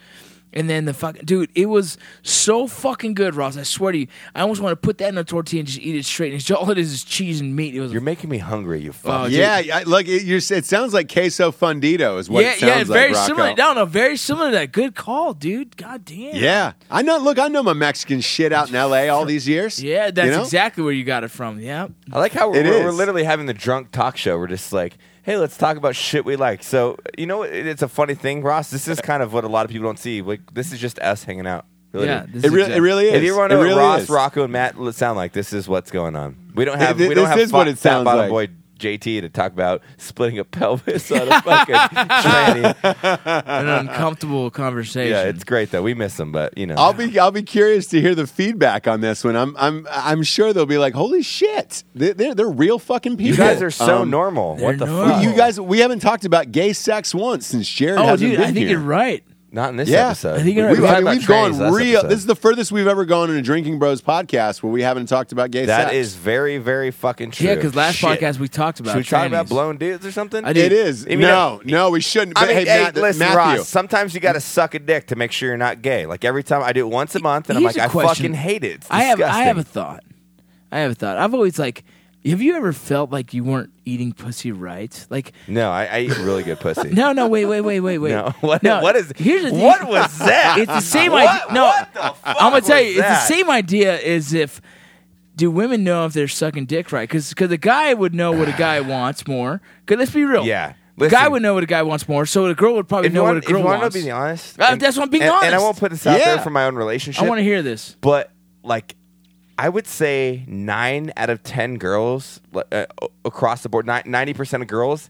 And then the fucking dude, it was so fucking good, Ross. I swear to you, I almost want to put that in a tortilla and just eat it straight. And it's, all it is is cheese and meat. It was You're making me hungry. You fuck. Oh. Yeah, I, like it, you're, it sounds like queso fundido is what yeah, it sounds yeah, like. very Rocco. similar. No, no, very similar to that. Good call, dude. God damn. Yeah, I know. Look, I know my Mexican shit out in L.A. all these years. Yeah, that's You know? exactly where you got it from. Yeah. I like how we're, we're, we're literally having the drunk talk show. We're just like, hey, let's talk about shit we like. So you know, it- it's a funny thing, Ross. This is kind of what a lot of people don't see. Like this is just us hanging out. Really. Yeah, this It is really, exact- it really is. If you want it to know really what Ross, is. Rocco, and Matt sound like, this is what's going on. We don't have Th- we don't this have is what it sounds fat bottom like. boy JT to talk about splitting a pelvis on a fucking tranny. an uncomfortable conversation. Yeah, it's great though. We miss them, but you know, I'll be I'll be curious to hear the feedback on this one. I'm I'm I'm sure they'll be like, "Holy shit, they're they're, they're real fucking people." you guys are so Um, normal. What the normal. fuck? You guys, we haven't talked about gay sex once since Jared Oh, hasn't dude, been I think here. you're right. Not in this Yeah. episode. I think you're We- right. We've, I mean, we've gone real. episode. This is the furthest we've ever gone in a Drinking Bros podcast where we haven't talked about gay That sex. is very, very fucking true. Yeah, because last Shit. podcast we talked about. Should we talk about trannies. blown dudes or something? I did. It is. I mean, no, no, we shouldn't. I But mean, hey, Matt, listen, Matthew. Ross. Sometimes you got to suck a dick to make sure you're not gay. Like every time I do it once a month, and I'm like, I question. fucking hate it. It's I have. I have a thought. I have a thought. I've always like. Have you ever felt like you weren't eating pussy right? Like, No, I, I eat really good pussy. no, no, wait, wait, wait, wait, wait. No. What- no, what is- Here's the thing. what was that? It's the same What- idea. No, what the fuck I'm gonna tell you, it's the same idea as if. Do women know if they're sucking dick right? Because because a guy would know what a guy wants more. Because let's be real. Yeah. A guy would know what a guy wants more. So a girl would probably know want, what a girl if you girl want to be honest, Uh, and- that's what I'm being and, And I won't put this out Yeah. there for my own relationship. I want to hear this. but like I would say nine out of ten girls uh, across the board, ninety percent of girls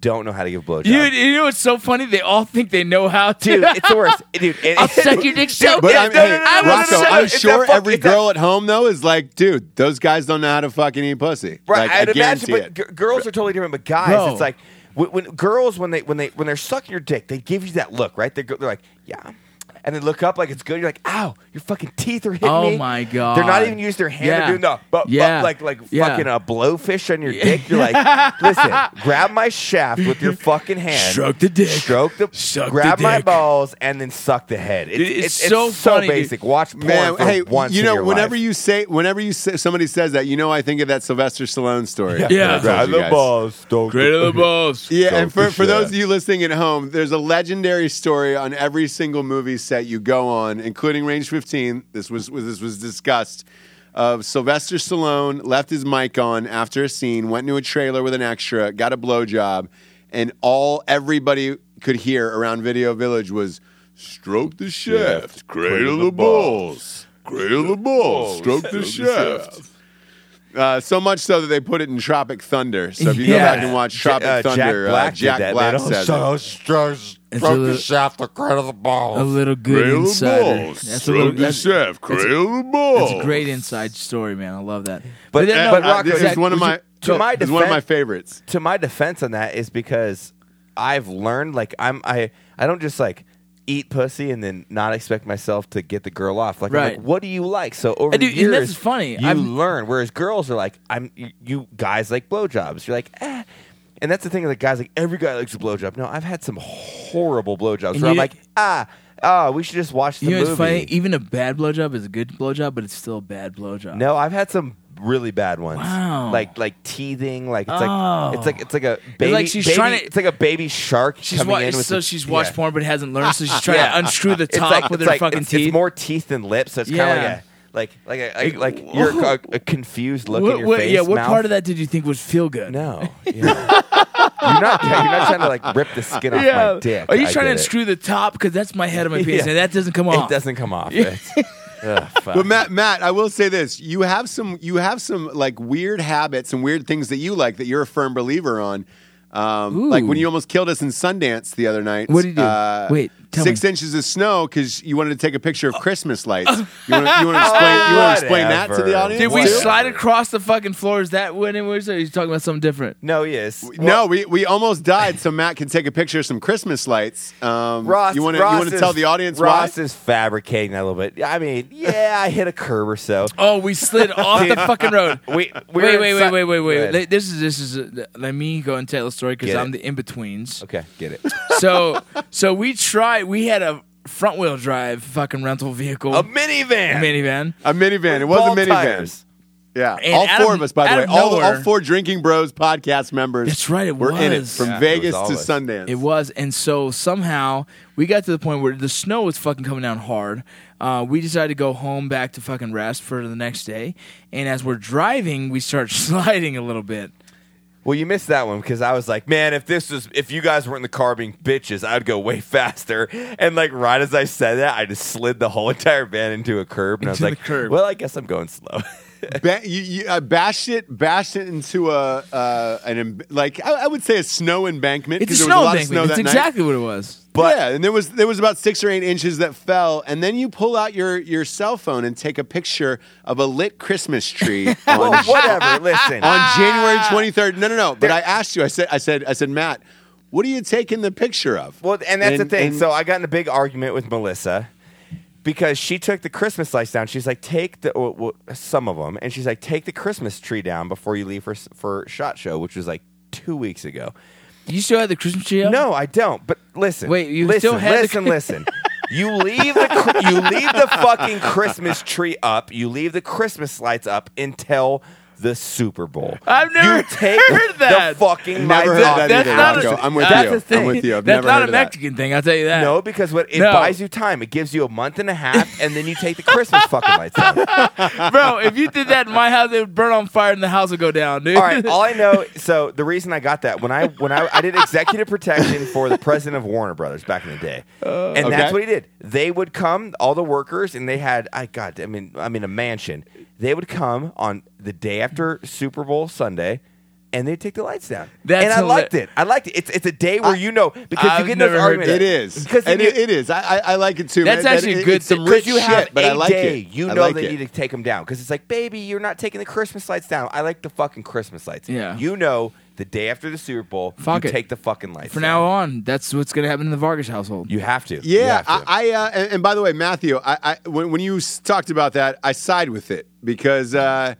don't know how to give blowjobs. Dude, you know what's so funny? They all think they know how to. Dude, it's the worst. Dude, it- I'll suck your dick so good. I'm, no, hey, no, no, I no, will Rocco, I'm sure every it's that- girl at home though is like, dude, those guys don't know how to fucking eat pussy. Right, like, I'd I imagine, but g- girls are totally different. But guys, Bro. it's like when, when girls when they when they when they're sucking your dick, they give you that look, right? They're, they're like, yeah, and they look up like it's good. You're like, ow, your fucking teeth are hitting me. Oh me. my God. They're not even using their hand. Yeah. They're doing the but, Yeah. like like Yeah. fucking a blowfish on your dick. You're like, listen, grab my shaft with your fucking hand, Stroke the dick. stroke the, Suck the grab my dick. balls, and then suck the head. It's, it's it's, it's so so, funny, dude. basic. Watch porn Man, for hey, once you in know, your whenever life. you say, whenever you say, somebody says that, you know, I think of that Sylvester Stallone story. Yeah. that I told grab you the balls, stroke Great of the balls. Yeah, and for, for those of you listening at home, there's a legendary story on every single movie set you go on, including Range 15. This was, was this was discussed. Of Sylvester Stallone left his mic on after a scene, went into a trailer with an extra, got a blowjob, and all everybody could hear around Video Village was "Stroke the shaft, cradle the balls, cradle the balls, stroke the shaft." Uh, so much so that they put it in Tropic Thunder. So if you go back and watch Ja- Tropic uh, Jack Thunder, Black uh, did Jack that. Black don't says show- it. It's a little, shaft the cradle of the balls. a little good Cradle the balls, That's a little. stroke the That's, shaft, cradle the balls. that's a great inside story, man. I love that. But- then, uh, no, but Rocco, this Zach, is one of would my you- to my this is one of my defense- favorites. to my defense on that is because I've learned like I'm I I don't just like eat pussy and then not expect myself to get the girl off. Like, I'm Right. like what do you like? So over the and years, this is funny. You I've- learn. Whereas girls are like, I'm you, you guys like blowjobs. You're like, eh. And that's the thing. Like guys, like every guy likes a blowjob. No, I've had some horrible blowjobs And where I'm you- like, ah, oh, we should just watch the you know movie. what's funny? Even a bad blowjob is a good blowjob, but it's still a bad blowjob. No, I've had some really bad ones. Wow. Like like teething. Like it's Oh. like it's like it's like a baby. like she's baby- trying to- It's like a baby shark. She's coming wa- in with so the- she's watched yeah. porn but hasn't learned, so she's trying Yeah. to unscrew the It's top like- with it's her like- fucking it's, teeth. It's more teeth than lips, so it's kind of like a like like a, like, like you're a, a confused look what, in your what- face. yeah, what mouth. part of that did you think was feel good? No, yeah. you're not. You're not trying to like rip the skin off Yeah. my dick. Are you I trying to get it. unscrew the top? Because that's my head of my penis, Yeah. and that doesn't come off. It doesn't come off. It's, ugh. But Matt, Matt, I will say this: you have some, you have some like weird habits and weird things that you like that you're a firm believer on. Um, like when you almost killed us in Sundance the other night. What'd you do? Uh, Wait, tell six me. inches of snow because you wanted to take a picture of Christmas lights. You want to, you explain? You want to explain that to the Whatever. audience? Did we Whatever. slide across the fucking floor? Is that when it was? Or are you talking about something different? no, yes. no, we, we almost died, so Matt can take a picture of some Christmas lights. Um, Ross, you want to you Ross want to is- tell the audience Ross why? is fabricating that a little bit. I mean, yeah, I hit a curb or so. Oh, we slid off the fucking road. We, we Wait, were wait, wait, inside- wait, wait, Go wait. ahead. This is this is. Uh, let me go and tell the story because Get I'm it. the in betweens. Okay, get it. So so we tried. We had a front wheel drive fucking rental vehicle, A minivan. A minivan. A minivan. It was a Ball minivan. tires. Yeah, And all out four of- of us, by the way, of all, all four Drinking Bros podcast members. That's right, it were in it from Yeah, it Vegas was to always. Sundance. It was, and so somehow we got to the point where the snow was fucking coming down hard. Uh, we decided to go home back to fucking rest for the next day, and as we're driving, we start sliding a little bit. Well, you missed that one because I was like, man, if this was, if you guys weren't in the car being bitches, I'd go way faster. And like right as I said that, I just slid the whole entire van into a curb, and I was like, curb. well, I guess I'm going slow. Ba- you, you uh, bashed it, bashed it into a uh, an em- like I, I would say a snow embankment. It's a 'cause there was snow lot of embankment. snow It's that night. exactly what it was. But yeah, and there was there was about six or eight inches that fell, and then you pull out your your cell phone and take a picture of a lit Christmas tree oh, on, well, whatever. Listen, on January ah. twenty third. No, no, no. But I asked you. I said, I said, I said, Matt, what are you taking the picture of? Well, and that's the thing. and- so I got in a big argument with Melissa because she took the Christmas lights down. She's like, take the well, well, some of them, and she's like, take the Christmas tree down before you leave for for shot show, which was like two weeks ago. You still have the Christmas tree up? No, I don't. But listen, Wait, you listen, still had listen, listen. You leave the you leave the fucking Christmas tree up. You leave the Christmas lights up until the Super Bowl. I've never you take heard that. the fucking Never lights heard off. that that's either, not a- Rocco. I'm with that's you. the thing. I'm with you. I've That's never not heard a of that. Mexican thing. I'll tell you that. No, because what it No. buys you time. It gives you a month and a half, and then you take the Christmas fucking lights out. bro. If you did that in my house, it would burn on fire and the house would go down, dude. All right, all I know. So the reason I got that when I when I, I did executive protection for the president of Warner Brothers back in the day, oh. and Okay. that's what he did. They would come, all the workers, and they had I got I mean I mean a mansion. They would come on the day after Super Bowl Sunday. And they'd take the lights down, That's and I hila- liked it. I liked it. It's it's a day where you know because I've you get in never those arguments. It is. because and you- it, it is. I, I, I like it too. That's man. actually That- a good It's some rich you have shit, but a I like day, it. you know like that it. need to take them down because it's like, baby, you're not taking the Christmas lights down. I like the fucking Christmas lights. Yeah. you know, the day after the Super Bowl, Fuck you it. take the fucking lights. From now on, that's what's gonna happen in the Vargas household. you have to. You Yeah, have to. I, I uh, and, and by the way, Matthew, I, I when, when you s- talked about that, I side with it because, uh,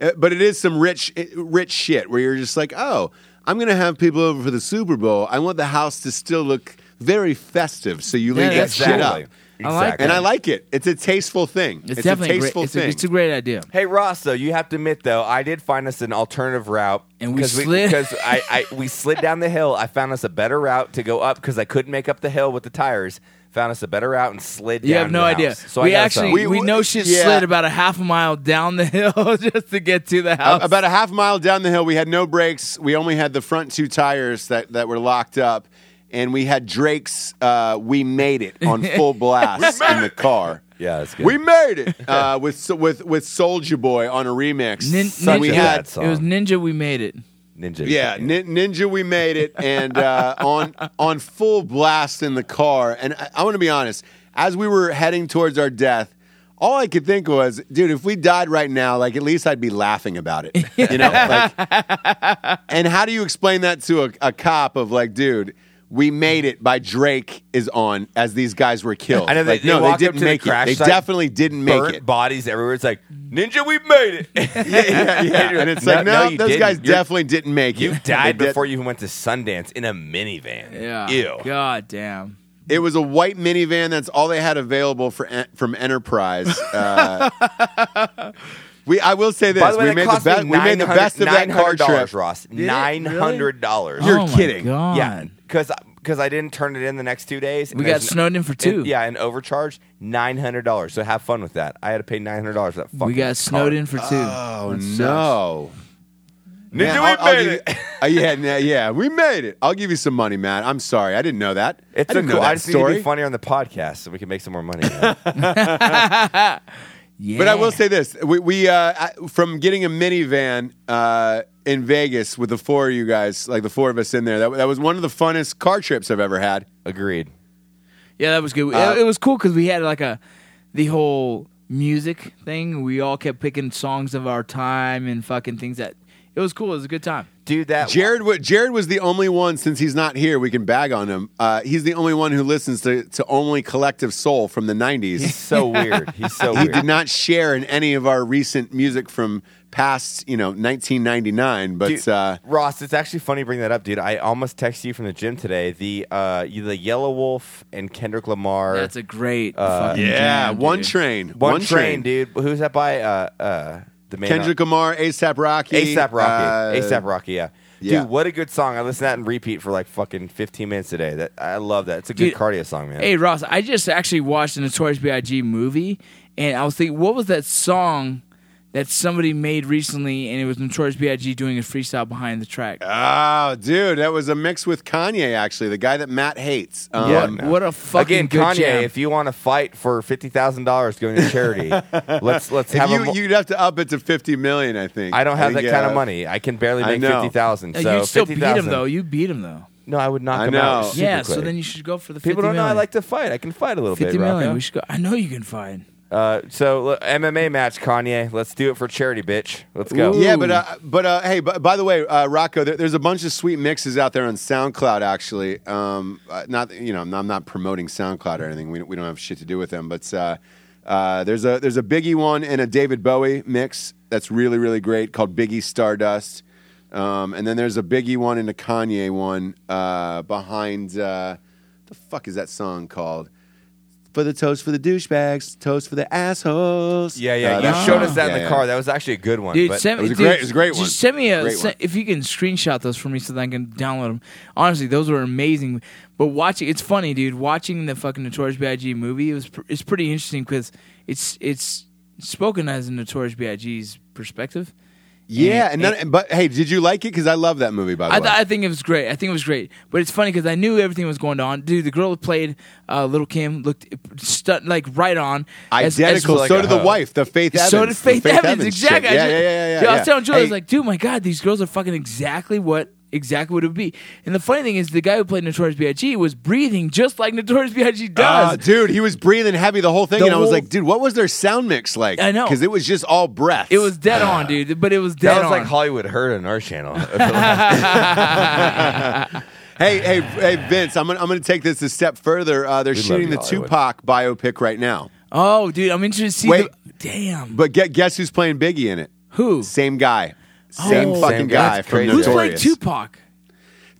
uh, but it is some rich, eh, rich shit where you're just like, oh, I'm gonna have people over for the Super Bowl. I want the house to still look very festive, so you leave Yeah, that that's shit exactly. Up. I like And I like it. It's a tasteful thing. It's, a definitely a tasteful great. It's a, thing. it's a great idea. Hey Ross, though you have to admit though, I did find us an alternative route, And we 'cause slid- because I, I we slid down the hill. I found us a better route to go up because I couldn't make up the hill with the tires. Found us a better route and slid. Down. You down have no the idea. house. So we got actually we, We- know she yeah. slid about a half a mile down the hill just to get to the house. About a half mile down the hill, we had no brakes. We only had the front two tires that, that were locked up, and we had Drake's uh, "We Made It" on full blast in the car. yeah, that's good. We made it uh, with with with Soulja Boy on a remix. Nin- Such we a had bad song. it was Ninja. We made it. Ninja. yeah, nin- Ninja. We made it, and uh, on on full blast in the car. And I, I want to be honest, as we were heading towards our death. All I could think was, dude, if we died right now, like at least I'd be laughing about it, you know. Like, and how do you explain that to a, a cop of like, dude, we made it by Drake is on as these guys were killed. I know they, like, they no, walked they didn't make the crash it. They site, definitely didn't make burnt it. bodies everywhere. It's like Ninja, we made it. yeah, yeah, yeah. And it's like, no, you those didn't. guys You're- definitely didn't make You it. You died before you even went to Sundance in a minivan. Yeah. Ew. God damn. It was a white minivan. That's all they had available for en- from Enterprise. Uh, we, I will say this: By the way, we made the cost best. We made the best of that car $900, trip. Ross. Nine hundred dollars. You're oh my kidding. God. Yeah, because because I didn't turn it in the next two days. We got there's an- snowed in for two. and- yeah, and overcharged nine hundred dollars. So have fun with that. I had to pay nine hundred dollars for that. Fucking We got snowed car. in for two. Oh That sucks. no! Ninja, Man, we I'll- I'll made it. you- uh, yeah, yeah, yeah, we made it. I'll give you some money, man. I'm sorry, I didn't know that. It's I a didn't cool. know I that just need to story. be funnier on the podcast so we can make some more money. Yeah. But I will say this: we, we uh, from getting a minivan uh, in Vegas with the four of you guys, like the four of us in there, that, that was one of the funnest car trips I've ever had. Agreed. Yeah, that was good. Uh, it, it was cool because we had like a the whole music thing. We all kept picking songs of our time and fucking things that it was cool. It was a good time. Dude, that Jared, wa- Jared was the only one since he's not here. We can bag on him. Uh, he's the only one who listens to, to only Collective Soul from the '90s. He's '90s. so weird. He's so he weird. did not share in any of our recent music from past, you know, 1999. But Dude, uh, Ross, it's actually funny you bring that up, dude. I almost texted you from the gym today. The uh, the Yelawolf and Kendrick Lamar. That's a great Uh, fucking yeah, jam, one dude. train, one, train, dude. Who's that by? Uh, uh, the main Kendrick Lamar, ASAP Rocky, ASAP Rocky. uh, ASAP Rocky. Yeah. yeah. Dude, what a good song! I listened to that in repeat for like fucking 15 minutes a day. That I love that. It's a good Dude, cardio song, man. Hey Ross, I just actually watched the Notorious B.I.G. movie, and I was thinking, what was that song that somebody made recently, and it was Notorious B.I.G. doing a freestyle behind the track. Oh, dude, that was a mix with Kanye, actually, the guy that Matt hates. Um, what, what a fucking Again, good Kanye, jam. if you want to fight for fifty thousand dollars going to charity, let's let's If have a you, mo- you'd have to up it to 50 million, I think. I don't have that think, kind uh, of money. I can barely make fifty thousand. Uh, So you'd still beat him 50,000 though. You beat him though. No, I would knock I him know. out. super yeah, so then you should go for the people 50 don't know I like to fight. I can fight a little 50 bit. million. Rocco. We should go. I know you can fight. Uh, so MMA match, Kanye. Let's do it for charity, bitch. Let's go. Ooh. Yeah, but uh, but uh, hey, b- by the way, uh, Rocco, there, there's a bunch of sweet mixes out there on SoundCloud. Actually, um, uh, not you know, I'm not promoting SoundCloud or anything. We, we don't have shit to do with them. But uh, uh, there's a there's a Biggie one and a David Bowie mix that's really really great called Biggie Stardust. Um, and then there's a Biggie one and a Kanye one uh, behind. Uh, the fuck is that song called? For the toast for the douchebags, toast for the assholes. Yeah, yeah. Uh, you showed us that yeah, in the yeah. car. That was actually a good one. Dude, but send me, it was a dude, great- it was a great just send me a Great se- one. if you can screenshot those for me so that I can download them. Honestly, those were amazing. But watching, it's funny, dude. Watching the fucking Notorious B.I.G. movie, it was pr- it's pretty interesting because it's it's spoken as a Notorious B.I.G.'s perspective. Yeah, And and it- then, but hey, did you like it? Because I love that movie. By the I, way, I think it was great. I think it was great. But it's funny because I knew everything was going on. Dude, the girl who played uh, Lil' Kim looked stu- like right on. as- as- identical. like so did the hoe. wife, the Faith Evans. So did the Faith, Evans, chick. exactly. Yeah, yeah, yeah, yeah. Dude, I was telling Julie, I was like, dude, my God, these girls are fucking exactly what exactly what it would be. And the funny thing is, the guy who played Notorious B.I.G. was breathing just like Notorious B.I.G. does. ah, dude, he was breathing heavy the whole thing, The and I was like, dude, what was their sound mix like? I know. because it was just all breath. it was dead on, dude. But it was dead that was on. like Hollywood Heard on our channel. Hey, hey, hey, Vince, I'm gonna, I'm gonna take this a step further. Uh, they're We love shooting the Hollywood. Tupac biopic right now, oh, dude, I'm interested to see. Wait. the, damn. but get, guess who's playing Biggie in it? Who? Same guy, same Oh. fucking Same guy guy. From. Who's playing Tupac?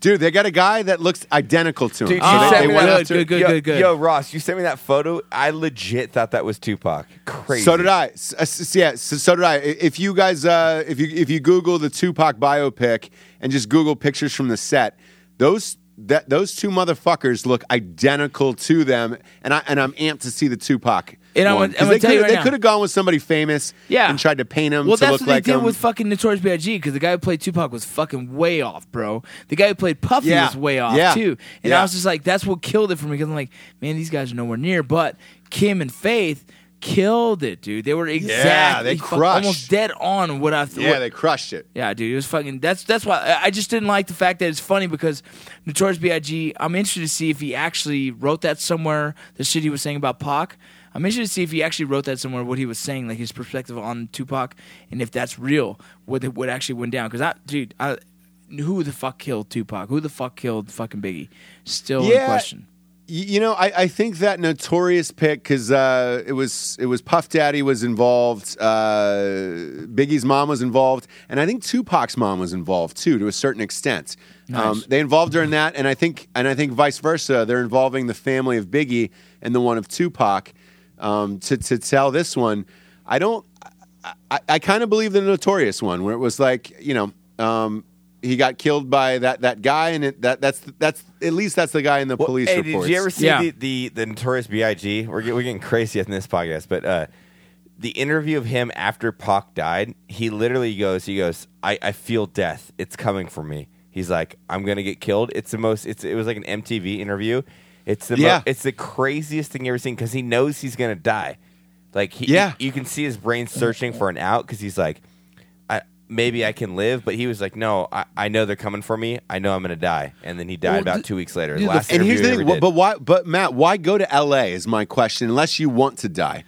Dude, they got a guy that looks identical to him. Dude, So you they- they me went that- good, good, yo, good, good. Yo, Ross, you sent me that photo. I legit thought that was Tupac. Crazy. So did I. S- s- yeah, so, so did I. I- If you guys, uh, if you if you Google the Tupac biopic and just Google pictures from the set, those that those two motherfuckers look identical to them, and I and I'm amped to see the Tupac. And I'm gonna- I'm they could right they could have gone with somebody famous, Yeah. and tried to paint him Well, to that's look what they like did him. with fucking Notorious B.I.G. Because the guy who played Tupac was fucking way off, bro. The guy who played Puffy Yeah. was way off Yeah. too. And Yeah. I was just like, that's what killed it for me. Because I'm like, man, these guys are nowhere near. But Kim and Faith killed it, dude. They were exactly yeah, they crushed. almost dead on what I. Thought. Yeah, they crushed it. yeah, dude, it was fucking. That's that's why I- I just didn't like the fact that it's funny because Notorious B.I.G. I'm interested to see if he actually wrote that somewhere. The shit he was saying about Pac. I'm interested to see if he actually wrote that somewhere. What he was saying, like his perspective on Tupac, and if that's real, what what actually went down. Because I, dude, I, who the fuck killed Tupac? Who the fuck killed fucking Biggie? Still in Yeah. question. You know, I, I think that notorious pick because uh, it was it was Puff Daddy was involved, uh, Biggie's mom was involved, and I think Tupac's mom was involved too to a certain extent. Um, Nice. they involved her in that, and I think and I think vice versa. They're involving the family of Biggie and the one of Tupac um, to to tell this one. I don't. I, I kind of believe the notorious one where it was like you know. Um, he got killed by that, that guy, and it, that that's that's at least that's the guy in the Well, police hey, reports. did you ever see Yeah. the, the the Notorious B.I.G.? We're, we're getting crazy in this podcast, but uh, the interview of him after Pac died, he literally goes, he goes, I, I feel death. It's coming for me. He's like, I'm gonna get killed. It's the most. It's it was like an MTV interview. It's the Yeah. mo- it's the craziest thing you ever seen because he knows he's gonna die. Like he, Yeah. you can see his brain searching for an out because he's like, I, maybe I can live, but he was like, no, I, I know they're coming for me. I know I'm gonna die, and then he died Well, about the- two weeks later. dude, the- Last and here's the interview he thing, but why? But Matt, why go to L.A. is my question. Unless you want to die,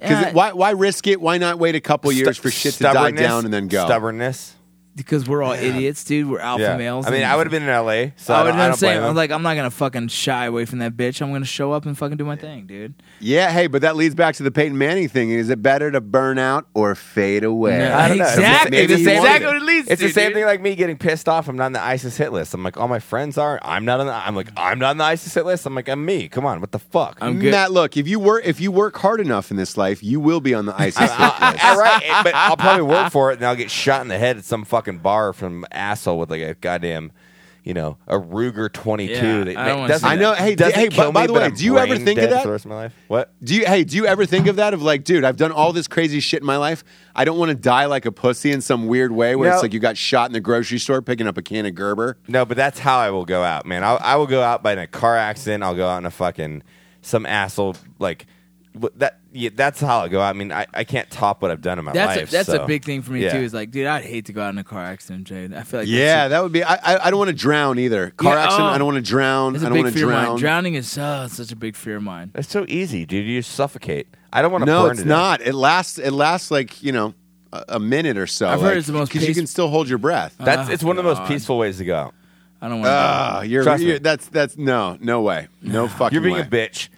because Uh, why? Why risk it? Why not wait a couple years Stu- for shit to die down and then go? Stubbornness. Because we're all idiots, dude. We're alpha Yeah. males. I mean, and- I would have been in L.A. So I I, would don't, I have don't saying, I'm like, I'm not gonna fucking shy away from that bitch. I'm gonna show up and fucking do my thing, dude. Yeah, hey, but that leads back to the Peyton Manning thing. Is it better to burn out or fade away? No, I don't know. Exactly. Maybe That's he wanted exactly it. what it leads it's to. the same dude. thing like me getting pissed off. I'm not on the ISIS hit list. I'm like, all my friends are. I'm not on the. I'm like, I'm not on the ISIS hit list. I'm like, I'm me. Come on, what the fuck? I'm mm, good. Matt, look, if you work if you work hard enough in this life, you will be on the ISIS hit list. All right, but I'll probably work for it, and I'll get shot in the head at some fucking bar from asshole with like a goddamn, you know, a Ruger 22. Yeah, that I don't ma- wanna doesn't- see I know. Hey, d- doesn't hey. By, by me, the way, I'm do you ever think of that? for the rest of my life? What? Do you hey, do you ever think of that of like, dude, I've done all this crazy shit in my life. I don't want to die like a pussy in some weird way where No. it's like you got shot in the grocery store picking up a can of Gerber. No, but that's how I will go out, man. I, I will go out by in a car accident. I'll go out in a fucking some asshole like wh- that. Yeah, that's how I go. I mean, I, I can't top what I've done in my That's life. a, that's so- a big thing for me yeah. too. Is like, dude, I'd hate to go out in a car accident, Jade. I feel like Yeah, that's that would be. I I, I don't want to drown either. Car Yeah, accident. oh. I don't want to drown. a, it's I a don't big want to fear of mine. drown. Drowning is uh, such a big fear of mine. It's so easy, dude. You just suffocate. I don't want to No, burn it's to death. not. It lasts. It lasts like you know a, a minute or so. I've heard it's the most because you can still hold your breath. That's Oh, it's one of the most peaceful ways to go. I don't want. to. Ah, you're, you're that's that's no no way no fucking You're being way. a bitch.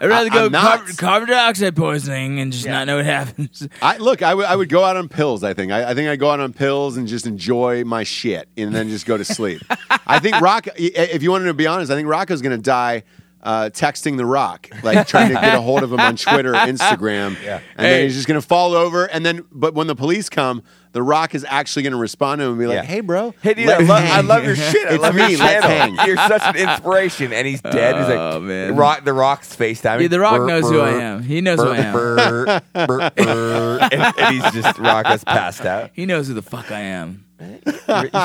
I'd rather I- go not. carbon, dioxide poisoning and just Yeah. not know what happens. I look. I would I would go out on pills. I think. I, I think I go out on pills and just enjoy my shit, and then just go to sleep. I think Rock. If you wanted to be honest, I think Rocco's going to die. Uh, texting the Rock, like trying to get a hold of him on Twitter, or Instagram, Yeah. and then he's just gonna fall over. And then, but when the police come, the Rock is actually gonna respond to him and be like, Yeah. "Hey, bro, Hey, dude, I love, I love your shit. I It's love me, your let's channel. hang. You're such an inspiration. And he's dead. He's like, Oh, man. Rock, the Rock's FaceTime. Yeah, The Rock knows who I am. He knows who I am. and, and he's just, Rock has passed out. He knows who the fuck I am. You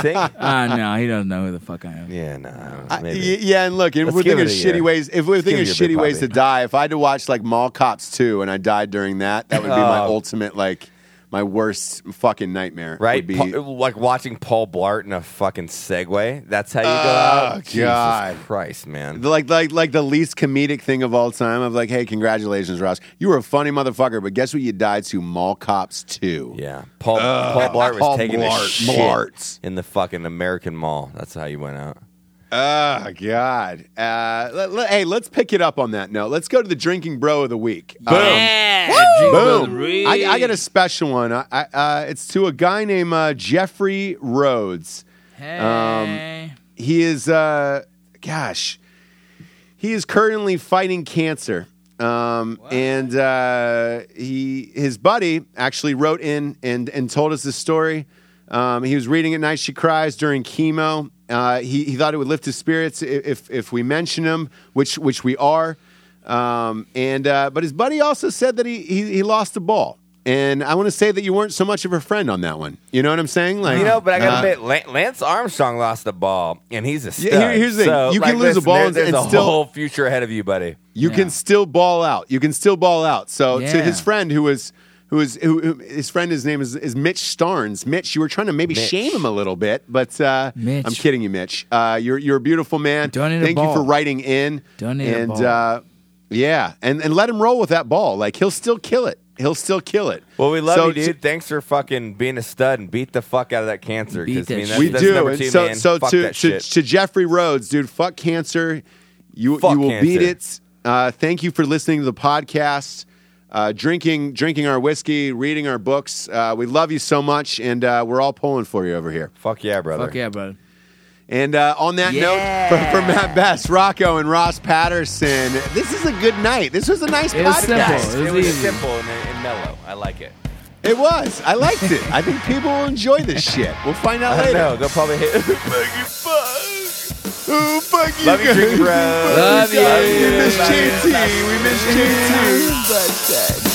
think? Ah, no, he doesn't know who the fuck I am. Yeah, no. I I- maybe. yeah, and look, if Let's we're give thinking it a shitty year. ways, if we're give thinking it a bit, shitty ways to Bobby. die, if I had to watch like Mall Cops 2 and I died during that, that would be my Oh. ultimate like my worst fucking nightmare. Right? Would be, Pa- like watching Paul Blart in a fucking Segway. That's how you go Oh, out. God. Jesus Christ, man. like like like the least comedic thing of all time of like, hey, congratulations, Ross. You were a funny motherfucker, but guess what you died to? Mall Cops 2. Yeah. Paul, Paul Blart was Paul taking Blart, shit in the fucking American Mall. That's how you went out. Oh God. Uh, let- let- hey, let's pick it up on that note. Let's go to the drinking bro of the week. Um, Yeah, Boom! I, I got a special one. I, I, uh, it's to a guy named uh, Jeffrey Rhodes. Hey. He is, uh, gosh, he is currently fighting cancer. Um, and uh, he, his buddy actually wrote in and, and told us this story. Um, he was reading at night. She cries during chemo. Uh, he, he thought it would lift his spirits if if we mention him, which which we are. Um, and uh, but his buddy also said that he he, he lost the ball. And I want to say that you weren't so much of a friend on that one. You know what I'm saying? Like You know, but I gotta uh, admit, Lance Armstrong lost the ball, and he's a stud. here- here's the thing. So, You like, can lose a ball there- and- there's and a still- whole future ahead of you, buddy. you Yeah. can still ball out. You can still ball out. So to his friend who was who was who, who his friend his name is, is Mitch Starnes. Mitch, you were trying to maybe Mitch. shame him a little bit, but uh, Mitch. I'm kidding you, Mitch. Uh, you're you're a beautiful man. Donate a Thank you ball. for writing in. Donate a and ball. Uh, yeah, and and let him roll with that ball. Like he'll still kill it. He'll still kill it. Well, we love So you, dude. Thanks for fucking being a stud and beat the fuck out of that cancer. Beat 'cause, that I mean, shit. that's, we that's do. number And two, so man. so Fuck to, that to shit. to Jeffrey Rhodes, dude, fuck cancer. You Fuck you will cancer. beat it. Uh, thank you for listening to the podcast. Uh, drinking drinking our whiskey, reading our books. Uh, we love you so much, and uh, we're all pulling for you over here. Fuck yeah, brother. Fuck yeah, bud. And uh, on that Yeah. note, for, for Mat Best, Rocco, and Ross Patterson, this is a good night. This was a nice It was podcast. simple. It It was was simple and, and mellow. I like it. It was. I liked it. I think people will enjoy this shit. We'll find out I later. know. They'll probably hit. Oh, fuck you Love you. Drinking Bros. Love you. We miss JT. We miss JT.